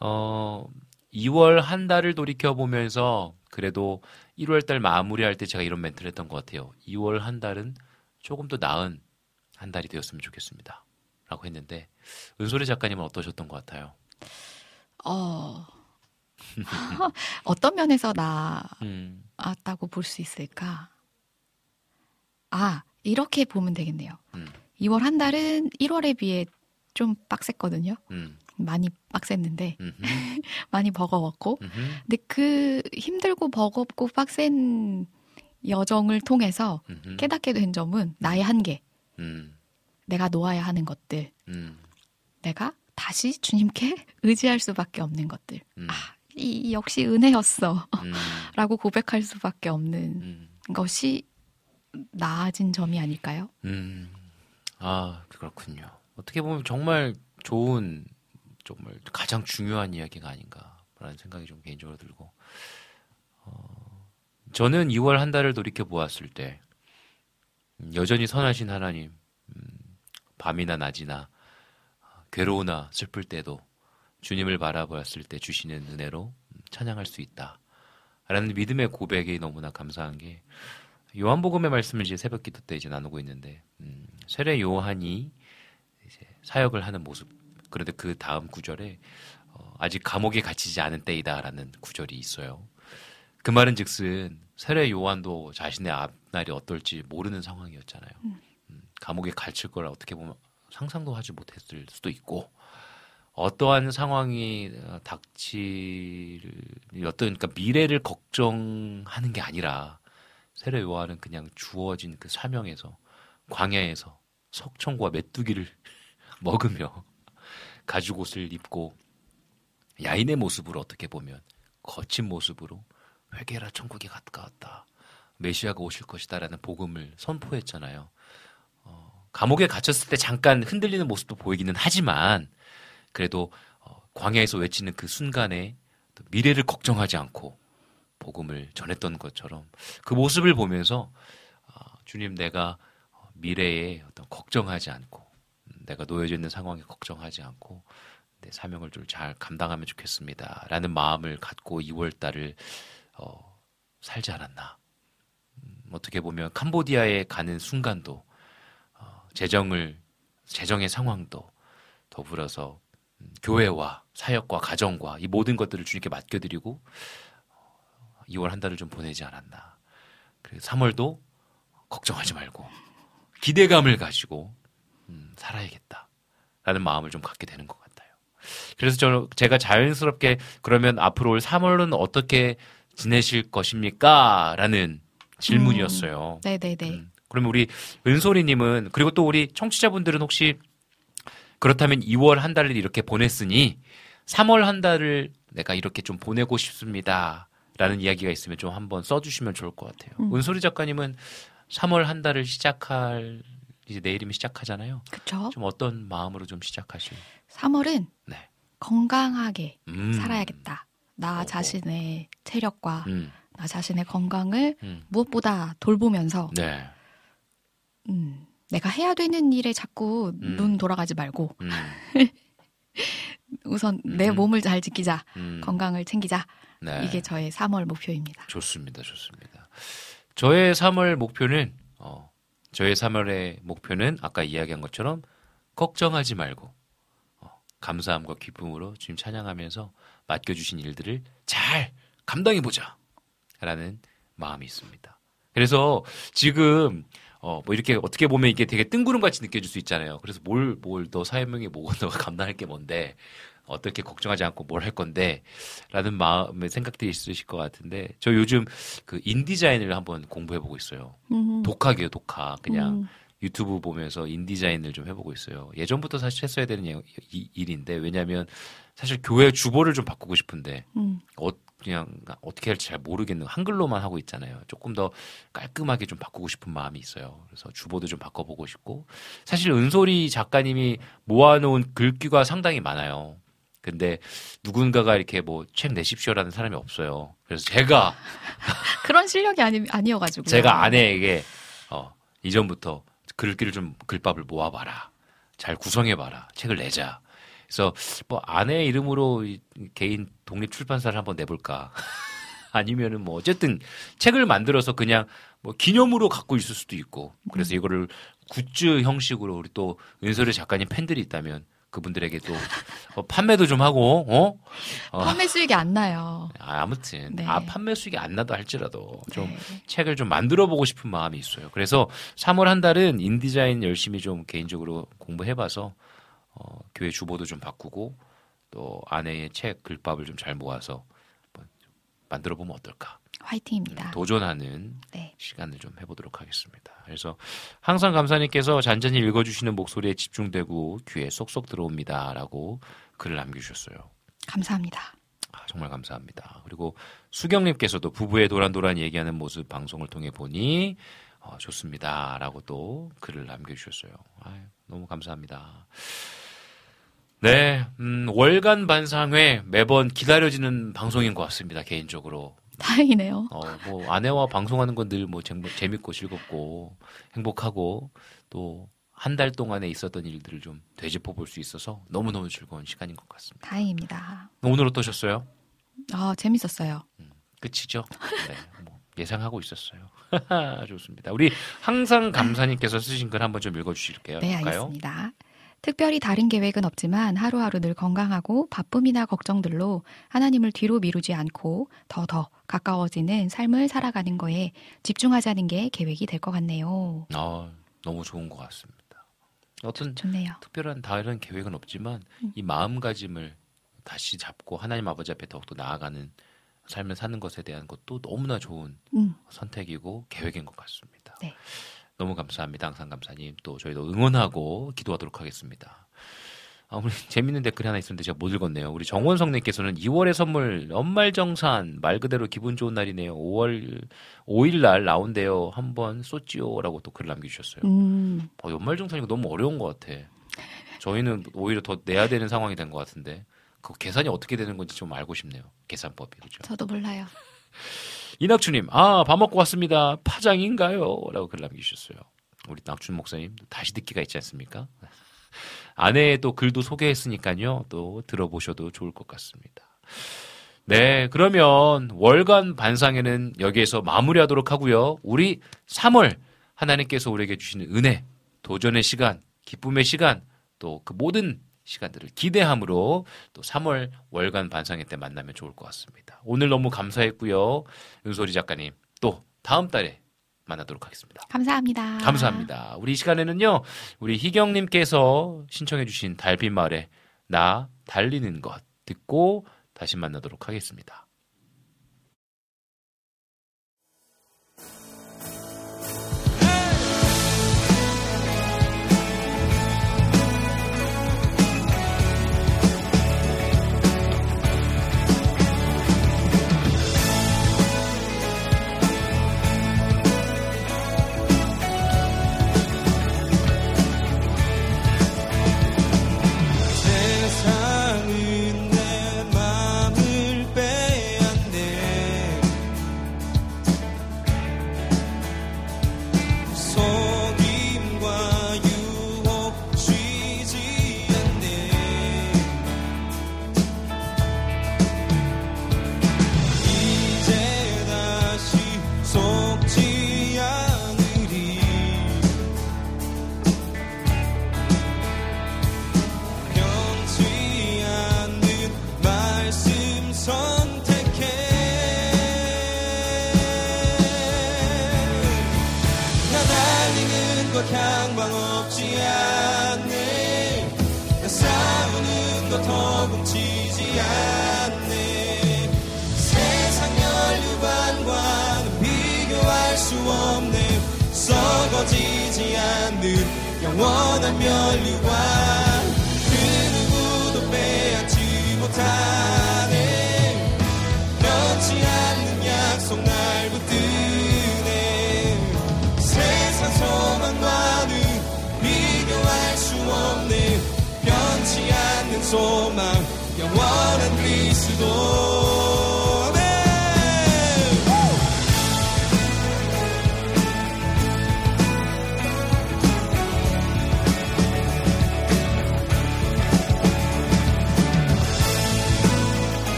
S2: 어, 2월 한 달을 돌이켜보면서, 그래도 1월 달 마무리할 때 제가 이런 멘트를 했던 것 같아요. 2월 한 달은 조금 더 나은 한 달이 되었으면 좋겠습니다. 라고 했는데, 은솔이 작가님은 어떠셨던 것 같아요?
S5: 어, 어떤 면에서
S2: 음,
S5: 나았다고 볼 수 있을까? 아, 이렇게 보면 되겠네요.
S2: 음.
S5: 2월 한 달은 1월에 비해 좀 빡셌거든요.
S2: 음,
S5: 많이 빡셌는데, 많이 버거웠고.
S2: 음흠.
S5: 근데 그 힘들고 버겁고 빡센 여정을 통해서
S2: 음흠.
S5: 깨닫게 된 점은 나의 한계,
S2: 음,
S5: 내가 놓아야 하는 것들,
S2: 음,
S5: 내가 다시 주님께 의지할 수밖에 없는 것들.
S2: 음,
S5: 아, 이, 이 역시 은혜였어.
S2: 음,
S5: 라고 고백할 수밖에 없는
S2: 음,
S5: 것이 나아진 점이 아닐까요?
S2: 음. 아, 그렇군요. 어떻게 보면 정말 좋은, 정말 가장 중요한 이야기가 아닌가라는 생각이 좀 개인적으로 들고, 어, 저는 2월 한 달을 돌이켜 보았을 때, 음, 여전히 선하신 하나님, 음, 밤이나 낮이나, 아, 괴로우나 슬플 때도 주님을 바라보았을 때 주시는 은혜로 음, 찬양할 수 있다. 라는 믿음의 고백이 너무나 감사한 게, 요한복음의 말씀을 이제 새벽 기도 때 이제 나누고 있는데, 음, 세례 요한이 이제 사역을 하는 모습. 그런데 그 다음 구절에, 어, 아직 감옥에 갇히지 않은 때이다라는 구절이 있어요. 그 말은 즉슨 세례 요한도 자신의 앞날이 어떨지 모르는 상황이었잖아요. 음, 감옥에 갇힐 걸 어떻게 보면 상상도 하지 못했을 수도 있고, 어떠한 상황이 어, 닥칠 어떤 그러니까 미래를 걱정하는 게 아니라 세례 요한은 그냥 주어진 그 사명에서 광야에서 석청과 메뚜기를 먹으며 가죽 옷을 입고 야인의 모습으로 어떻게 보면 거친 모습으로 회개라 천국에 가까웠다. 메시아가 오실 것이다라는 복음을 선포했잖아요. 어, 감옥에 갇혔을 때 잠깐 흔들리는 모습도 보이기는 하지만 그래도 어, 광야에서 외치는 그 순간에 또 미래를 걱정하지 않고 복음을 전했던 것처럼 그 모습을 보면서 아, 주님 내가 어, 미래에 어떤 걱정하지 않고 음, 내가 놓여져 있는 상황에 걱정하지 않고 내 사명을 좀 잘 감당하면 좋겠습니다 라는 마음을 갖고 2월 달을 어, 살지 않았나. 음, 어떻게 보면 캄보디아에 가는 순간도 어, 재정을 재정의 상황도 더불어서 음, 교회와 사역과 가정과 이 모든 것들을 주님께 맡겨드리고 2월 한 달을 좀 보내지 않았나. 그리고 3월도 걱정하지 말고 기대감을 가지고 음, 살아야겠다. 라는 마음을 좀 갖게 되는 것 같아요. 그래서 저는 제가 자연스럽게 그러면 앞으로 올 3월은 어떻게 지내실 것입니까? 라는 질문이었어요.
S5: 네네네.
S2: 음, 그러면 우리 은솔이님은 그리고 또 우리 청취자분들은 혹시 그렇다면 2월 한 달을 이렇게 보냈으니 3월 한 달을 내가 이렇게 좀 보내고 싶습니다. 라는 이야기가 있으면 좀 한번 써주시면 좋을 것 같아요.
S5: 음.
S2: 은솔이 작가님은 3월 한 달을 시작할 이제 내일이면 시작하잖아요.
S5: 그쵸?
S2: 좀 어떤 마음으로 좀 시작하실?
S5: 3월은
S2: 네.
S5: 건강하게
S2: 음.
S5: 살아야겠다. 나
S2: 어허.
S5: 자신의 체력과
S2: 음,
S5: 나 자신의 건강을
S2: 음.
S5: 무엇보다 돌보면서
S2: 네.
S5: 음, 내가 해야 되는 일에 자꾸
S2: 음.
S5: 눈 돌아가지 말고
S2: 음,
S5: 우선 내
S2: 음.
S5: 몸을 잘 지키자.
S2: 음.
S5: 건강을 챙기자.
S2: 네.
S5: 이게 저의 3월 목표입니다.
S2: 좋습니다, 좋습니다. 저의 3월 목표는 어, 저의 3월의 목표는 아까 이야기한 것처럼 걱정하지 말고 어, 감사함과 기쁨으로 주님 찬양하면서 맡겨주신 일들을 잘 감당해 보자라는 마음이 있습니다. 그래서 지금 어, 뭐 이렇게 어떻게 보면 이게 되게 뜬구름 같이 느껴질 수 있잖아요. 그래서 뭘, 뭘, 너 사회명이 뭐고 너가 감당할 게 뭔데, 어떻게 걱정하지 않고 뭘 할 건데, 라는 마음의 생각들이 있으실 것 같은데, 저 요즘 그 인디자인을 한번 공부해 보고 있어요.
S5: 음.
S2: 독학이에요, 독학. 그냥
S5: 음.
S2: 유튜브 보면서 인디자인을 좀 해보고 있어요. 예전부터 사실 했어야 되는 예- 이- 일인데, 왜냐면 사실 교회 주보를 좀 바꾸고 싶은데,
S5: 음.
S2: 어, 그냥 어떻게 할지 잘 모르겠는 한글로만 하고 있잖아요. 조금 더 깔끔하게 좀 바꾸고 싶은 마음이 있어요. 그래서 주보도 좀 바꿔보고 싶고 사실 은솔이 작가님이 모아놓은 글귀가 상당히 많아요. 근데 누군가가 이렇게 뭐 책 내십시오라는 사람이 없어요. 그래서 제가
S5: 그런 실력이 아니, 아니어가지고.
S2: 제가 아내에게 어, 이전부터 글귀를 좀 글밥을 모아봐라. 잘 구성해봐라. 책을 내자. 그래서 뭐 아내 이름으로 이 개인 독립 출판사를 한번 내볼까. 아니면은 뭐 어쨌든 책을 만들어서 그냥 뭐 기념으로 갖고 있을 수도 있고 그래서 이거를 굿즈 형식으로 우리 또 은솔이 작가님 팬들이 있다면 그분들에게 또 어, 판매도 좀 하고 어? 어.
S5: 판매 수익이 안 나요.
S2: 아, 아무튼
S5: 네.
S2: 아 판매 수익이 안 나도 할지라도 좀
S5: 네.
S2: 책을 좀 만들어 보고 싶은 마음이 있어요. 그래서 3월 한 달은 인디자인 열심히 좀 개인적으로 공부해봐서 어, 교회 주보도 좀 바꾸고 또 아내의 책 글밥을 좀 잘 모아서 만들어 보면 어떨까
S5: 화이팅입니다.
S2: 도전하는
S5: 네.
S2: 시간을 좀 해보도록 하겠습니다. 그래서 항상 감사님께서 잔잔히 읽어주시는 목소리에 집중되고 귀에 쏙쏙 들어옵니다라고 글을 남겨주셨어요.
S5: 감사합니다.
S2: 아, 정말 감사합니다. 그리고 수경님께서도 부부의 도란도란 얘기하는 모습 방송을 통해 보니 어, 좋습니다라고 또 글을 남겨주셨어요. 아유, 너무 감사합니다. 네, 음, 월간 반상회 매번 기다려지는 방송인 것 같습니다. 개인적으로
S5: 다행이네요.
S2: 어, 뭐 아내와 방송하는 건 늘 뭐 재밌고 즐겁고 행복하고 또 한 달 동안에 있었던 일들을 좀 되짚어 볼 수 있어서 너무너무 즐거운 시간인 것 같습니다.
S5: 다행입니다.
S2: 오늘 어떠셨어요?
S5: 아, 재밌었어요.
S2: 끝이죠. 네, 뭐 예상하고 있었어요. 좋습니다. 우리 항상 감사님께서 쓰신 글 한번 좀 읽어 주실게요.
S5: 네,
S2: 볼까요?
S5: 알겠습니다. 특별히 다른 계획은 없지만 하루하루 늘 건강하고 바쁨이나 걱정들로 하나님을 뒤로 미루지 않고 더더 가까워지는 삶을 살아가는 거에 집중하자는 게 계획이 될 것 같네요.
S2: 아, 너무 좋은 것 같습니다. 어떤
S5: 좋네요.
S2: 특별한 다른 계획은 없지만
S5: 음.
S2: 이 마음가짐을 다시 잡고 하나님 아버지 앞에 더욱더 나아가는 삶을 사는 것에 대한 것도 너무나 좋은
S5: 음,
S2: 선택이고 계획인 것 같습니다.
S5: 네.
S2: 너무 감사합니다. 항상 감사님. 또 저희도 응원하고 기도하도록 하겠습니다. 아, 우리 재밌는 댓글이 하나 있었는데 제가 못 읽었네요. 우리 정원성님께서는 2월의 선물 연말정산 말 그대로 기분 좋은 날이네요. 5월 5일 날 나온대요. 한번 쏘지요 라고 또글 남겨주셨어요.
S5: 음,
S2: 어, 연말정산이고 너무 어려운 것 같아. 저희는 오히려 더 내야 되는 상황이 된 것 같은데 그 계산이 어떻게 되는 건지 좀 알고 싶네요. 계산법이 그죠?
S5: 저도 몰라요.
S2: 이낙주님, 아, 밥 먹고 왔습니다. 파장인가요? 라고 글 남기셨어요. 우리 낙준 목사님, 다시 듣기가 있지 않습니까? 아내의 또 글도 소개했으니까요. 또 들어보셔도 좋을 것 같습니다. 네, 그러면 월간 반상회는 여기에서 마무리하도록 하고요. 우리 3월 하나님께서 우리에게 주시는 은혜, 도전의 시간, 기쁨의 시간, 또 그 모든 시간들을 기대함으로 또 3월 월간 반상회 때 만나면 좋을 것 같습니다. 오늘 너무 감사했고요. 은솔이 작가님 또 다음 달에 만나도록 하겠습니다.
S5: 감사합니다.
S2: 감사합니다. 우리 이 시간에는요, 우리 희경님께서 신청해주신 달빛 마을에 나 달리는 것 듣고 다시 만나도록 하겠습니다.
S9: 향방 없지 않네. 나 싸우는 것 허공치지 않네. 세상 연류관과는 비교할 수 없네. 썩어지지 않는 영원한 면류관. 그 누구도 빼앗지 못하 소망 영원한 그리스도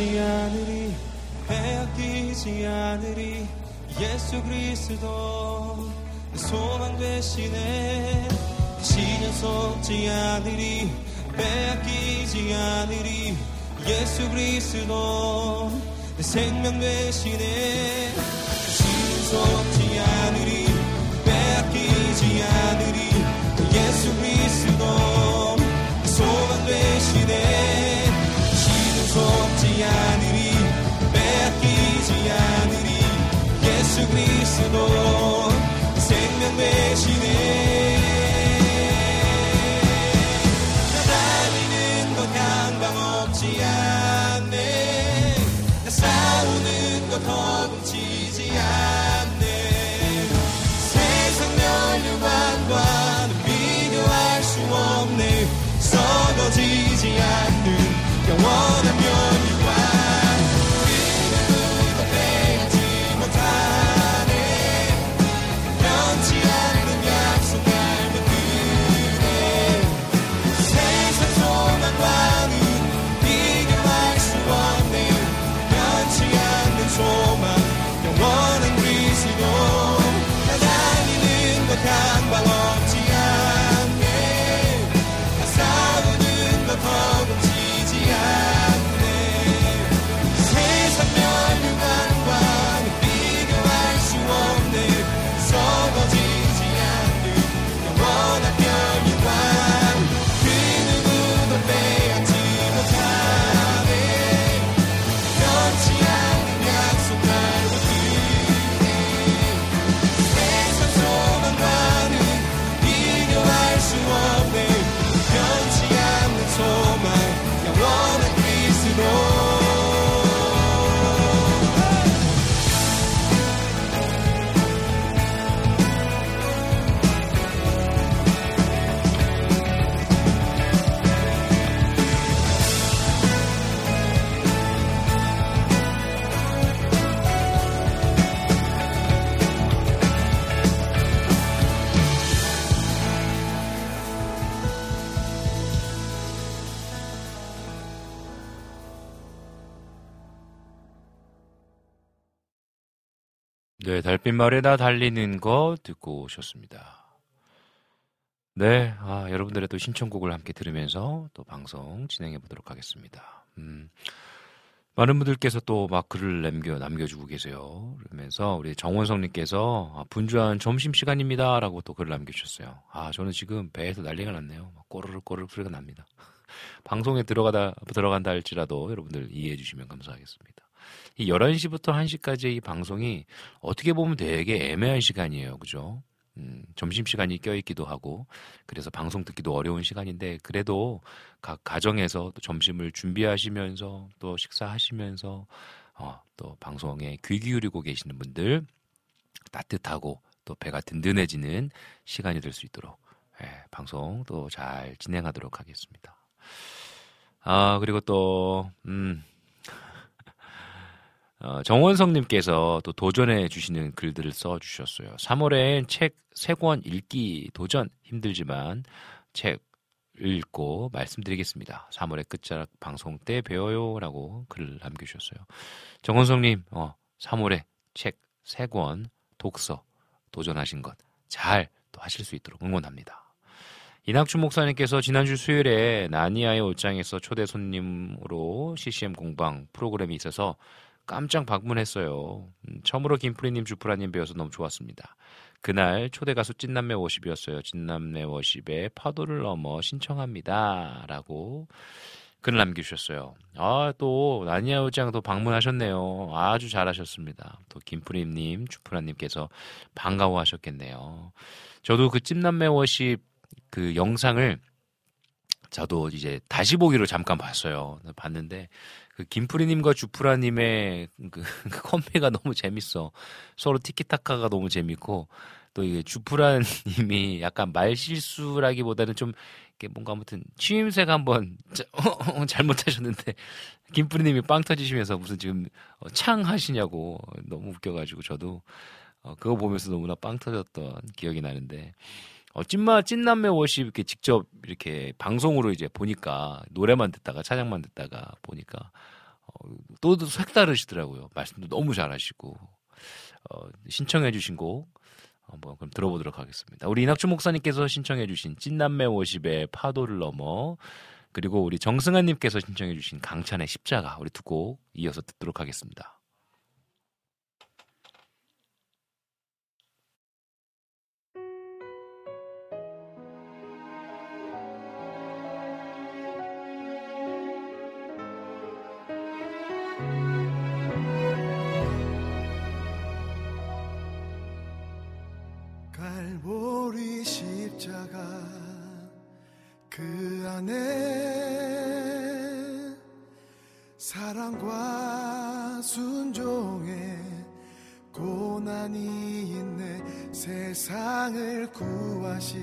S9: 속지 않으리 빼앗기지 않으리. 예수 그리스도 내 소망 되시네. 신을 속지 않으리 빼앗기지 않으리. 예수 그리스도 내 생명 되시네. 신을 속지 않으리 빼앗기지 않으리. 예수 그리스도 속지 않으리 빼앗기지 않으리 예수 그리스도 생명 되시네
S2: 달빛 마을에다 달리는 거 듣고 오셨습니다. 네, 아, 여러분들의 또 신청곡을 함께 들으면서 또 방송 진행해 보도록 하겠습니다. 음, 많은 분들께서 또 막 글을 남겨, 남겨주고 계세요. 그러면서 우리 정원성님께서 아, 분주한 점심시간입니다. 라고 또 글을 남겨주셨어요. 아, 저는 지금 배에서 난리가 났네요. 막 꼬르륵 꼬르륵 소리가 납니다. 방송에 들어가다, 들어간다 할지라도 여러분들 이해해 주시면 감사하겠습니다. 이 11시부터 1시까지의 이 방송이 어떻게 보면 되게 애매한 시간이에요. 그죠? 음, 점심시간이 껴있기도 하고, 그래서 방송 듣기도 어려운 시간인데, 그래도 각 가정에서 또 점심을 준비하시면서, 또 식사하시면서, 어, 또 방송에 귀 기울이고 계시는 분들, 따뜻하고 또 배가 든든해지는 시간이 될 수 있도록, 예, 방송 또 잘 진행하도록 하겠습니다. 아, 그리고 또, 음, 어, 정원성님께서 또 도전해 주시는 글들을 써 주셨어요. 3월엔 책세권 읽기 도전 힘들지만 책 읽고 말씀드리겠습니다. 3월의 끝자락 방송 때 배워요라고 글을 남겨주셨어요. 정원성님, 어, 3월에 책세권 독서 도전하신 것 잘 또 하실 수 있도록 응원합니다. 이낙주 목사님께서 지난주 수요일에 나니아의 옷장에서 초대 손님으로 CCM 공방 프로그램이 있어서 깜짝 방문했어요. 음, 처음으로 김프리님, 주프라님 배워서 너무 좋았습니다. 그날 초대 가수 찐남매 워십이었어요. 찐남매 워십의 파도를 넘어 신청합니다. 라고 글을 남겨주셨어요. 아, 또, 나니아 요장도 방문하셨네요. 아주 잘하셨습니다. 또, 김프리님, 주프라님께서 반가워 하셨겠네요. 저도 그 찐남매 워십 그 영상을 저도 이제 다시 보기로 잠깐 봤어요. 봤는데, 그 김프리님과 주프라님의 그, 그 컴비가 너무 재밌어. 서로 티키타카가 너무 재밌고 또 이게 주프라님이 약간 말 실수라기보다는 좀 이렇게 뭔가 아무튼 취임새가 한번 잘못하셨는데 김프리님이 빵 터지시면서 무슨 지금 어, 창 하시냐고 너무 웃겨가지고 저도 어, 그거 보면서 너무나 빵 터졌던 기억이 나는데 어, 찐마, 찐남매 워십 이렇게 직접 이렇게 방송으로 이제 보니까 노래만 듣다가 차장만 듣다가 보니까 어, 또 색다르시더라고요. 말씀도 너무 잘하시고 어, 신청해주신 곡 한번 그럼 들어보도록 하겠습니다. 우리 이낙주 목사님께서 신청해주신 찐남매 워십의 파도를 넘어 그리고 우리 정승환님께서 신청해주신 강찬의 십자가 우리 두 곡 이어서 듣도록 하겠습니다.
S10: 그 안에 사랑과 순종의 고난이 있네. 세상을 구하신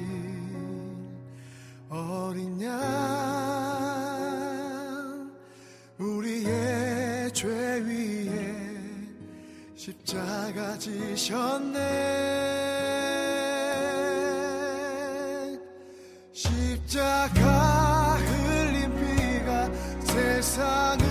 S10: 어린 양 우리의 죄 위에 십자가 지셨네. 십자가 세상을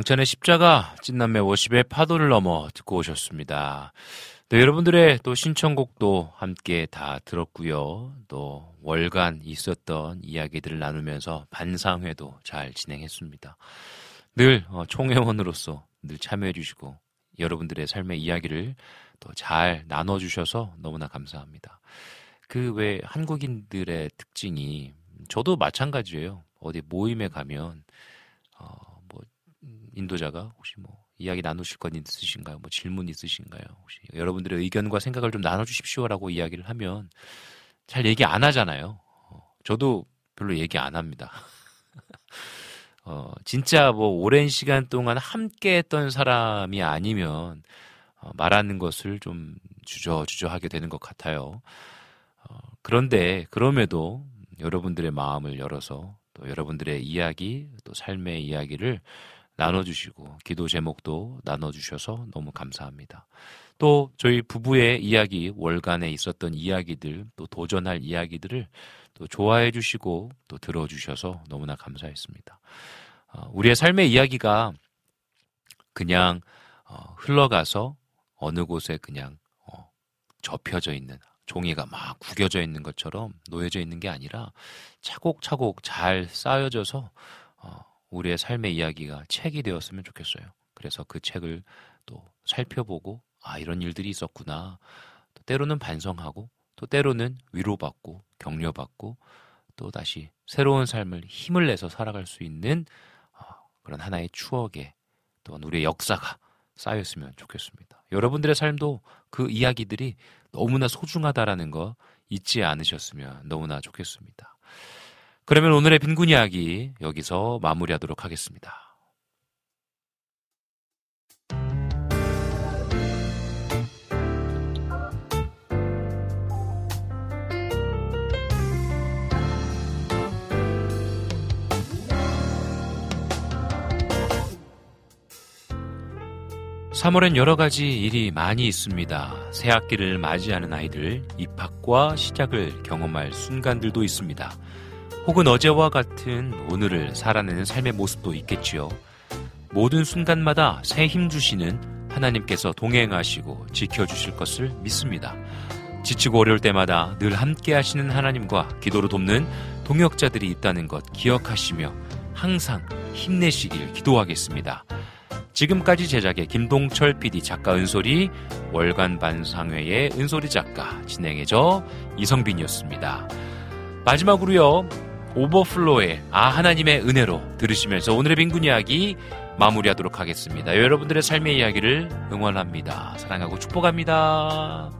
S2: 강찬의 십자가, 찐남매 워십의 파도를 넘어 듣고 오셨습니다. 네, 여러분들의 또 신청곡도 함께 다 들었고요. 또 월간 있었던 이야기들을 나누면서 반상회도 잘 진행했습니다. 늘 어, 총회원으로서 늘 참여해 주시고 여러분들의 삶의 이야기를 또 잘 나눠 주셔서 너무나 감사합니다. 그 외 한국인들의 특징이 저도 마찬가지예요. 어디 모임에 가면 인도자가 혹시 뭐 이야기 나누실 건 있으신가요? 뭐 질문 있으신가요? 혹시 여러분들의 의견과 생각을 좀 나눠주십시오라고 이야기를 하면 잘 얘기 안 하잖아요. 어, 저도 별로 얘기 안 합니다. 어, 진짜 뭐 오랜 시간 동안 함께 했던 사람이 아니면 어, 말하는 것을 좀 주저주저하게 되는 것 같아요. 어, 그런데 그럼에도 여러분들의 마음을 열어서 또 여러분들의 이야기, 또 삶의 이야기를 나눠주시고 기도 제목도 나눠주셔서 너무 감사합니다. 또 저희 부부의 이야기, 월간에 있었던 이야기들, 또 도전할 이야기들을 또 좋아해 주시고 또 들어주셔서 너무나 감사했습니다. 어, 우리의 삶의 이야기가 그냥 어, 흘러가서 어느 곳에 그냥 어, 접혀져 있는 종이가 막 구겨져 있는 것처럼 놓여져 있는 게 아니라 차곡차곡 잘 쌓여져서 우리의 삶의 이야기가 책이 되었으면 좋겠어요. 그래서 그 책을 또 살펴보고 아 이런 일들이 있었구나. 또 때로는 반성하고 또 때로는 위로받고 격려받고 또 다시 새로운 삶을 힘을 내서 살아갈 수 있는 어, 그런 하나의 추억에 또한 우리의 역사가 쌓였으면 좋겠습니다. 여러분들의 삶도 그 이야기들이 너무나 소중하다라는 거 잊지 않으셨으면 너무나 좋겠습니다. 그러면 오늘의 빈곤 이야기 여기서 마무리하도록 하겠습니다. 3월엔 여러 가지 일이 많이 있습니다. 새 학기를 맞이하는 아이들, 입학과 시작을 경험할 순간들도 있습니다. 혹은 어제와 같은 오늘을 살아내는 삶의 모습도 있겠지요. 모든 순간마다 새 힘 주시는 하나님께서 동행하시고 지켜주실 것을 믿습니다. 지치고 어려울 때마다 늘 함께 하시는 하나님과 기도로 돕는 동역자들이 있다는 것 기억하시며 항상 힘내시길 기도하겠습니다. 지금까지 제작의 김동철 PD 작가 은솔이 월간 반상회의 은솔이 작가 진행해줘 이성빈이었습니다. 마지막으로요. 오버플로의 아 하나님의 은혜로 들으시면서 오늘의 빈군 이야기 마무리하도록 하겠습니다. 여러분들의 삶의 이야기를 응원합니다. 사랑하고 축복합니다.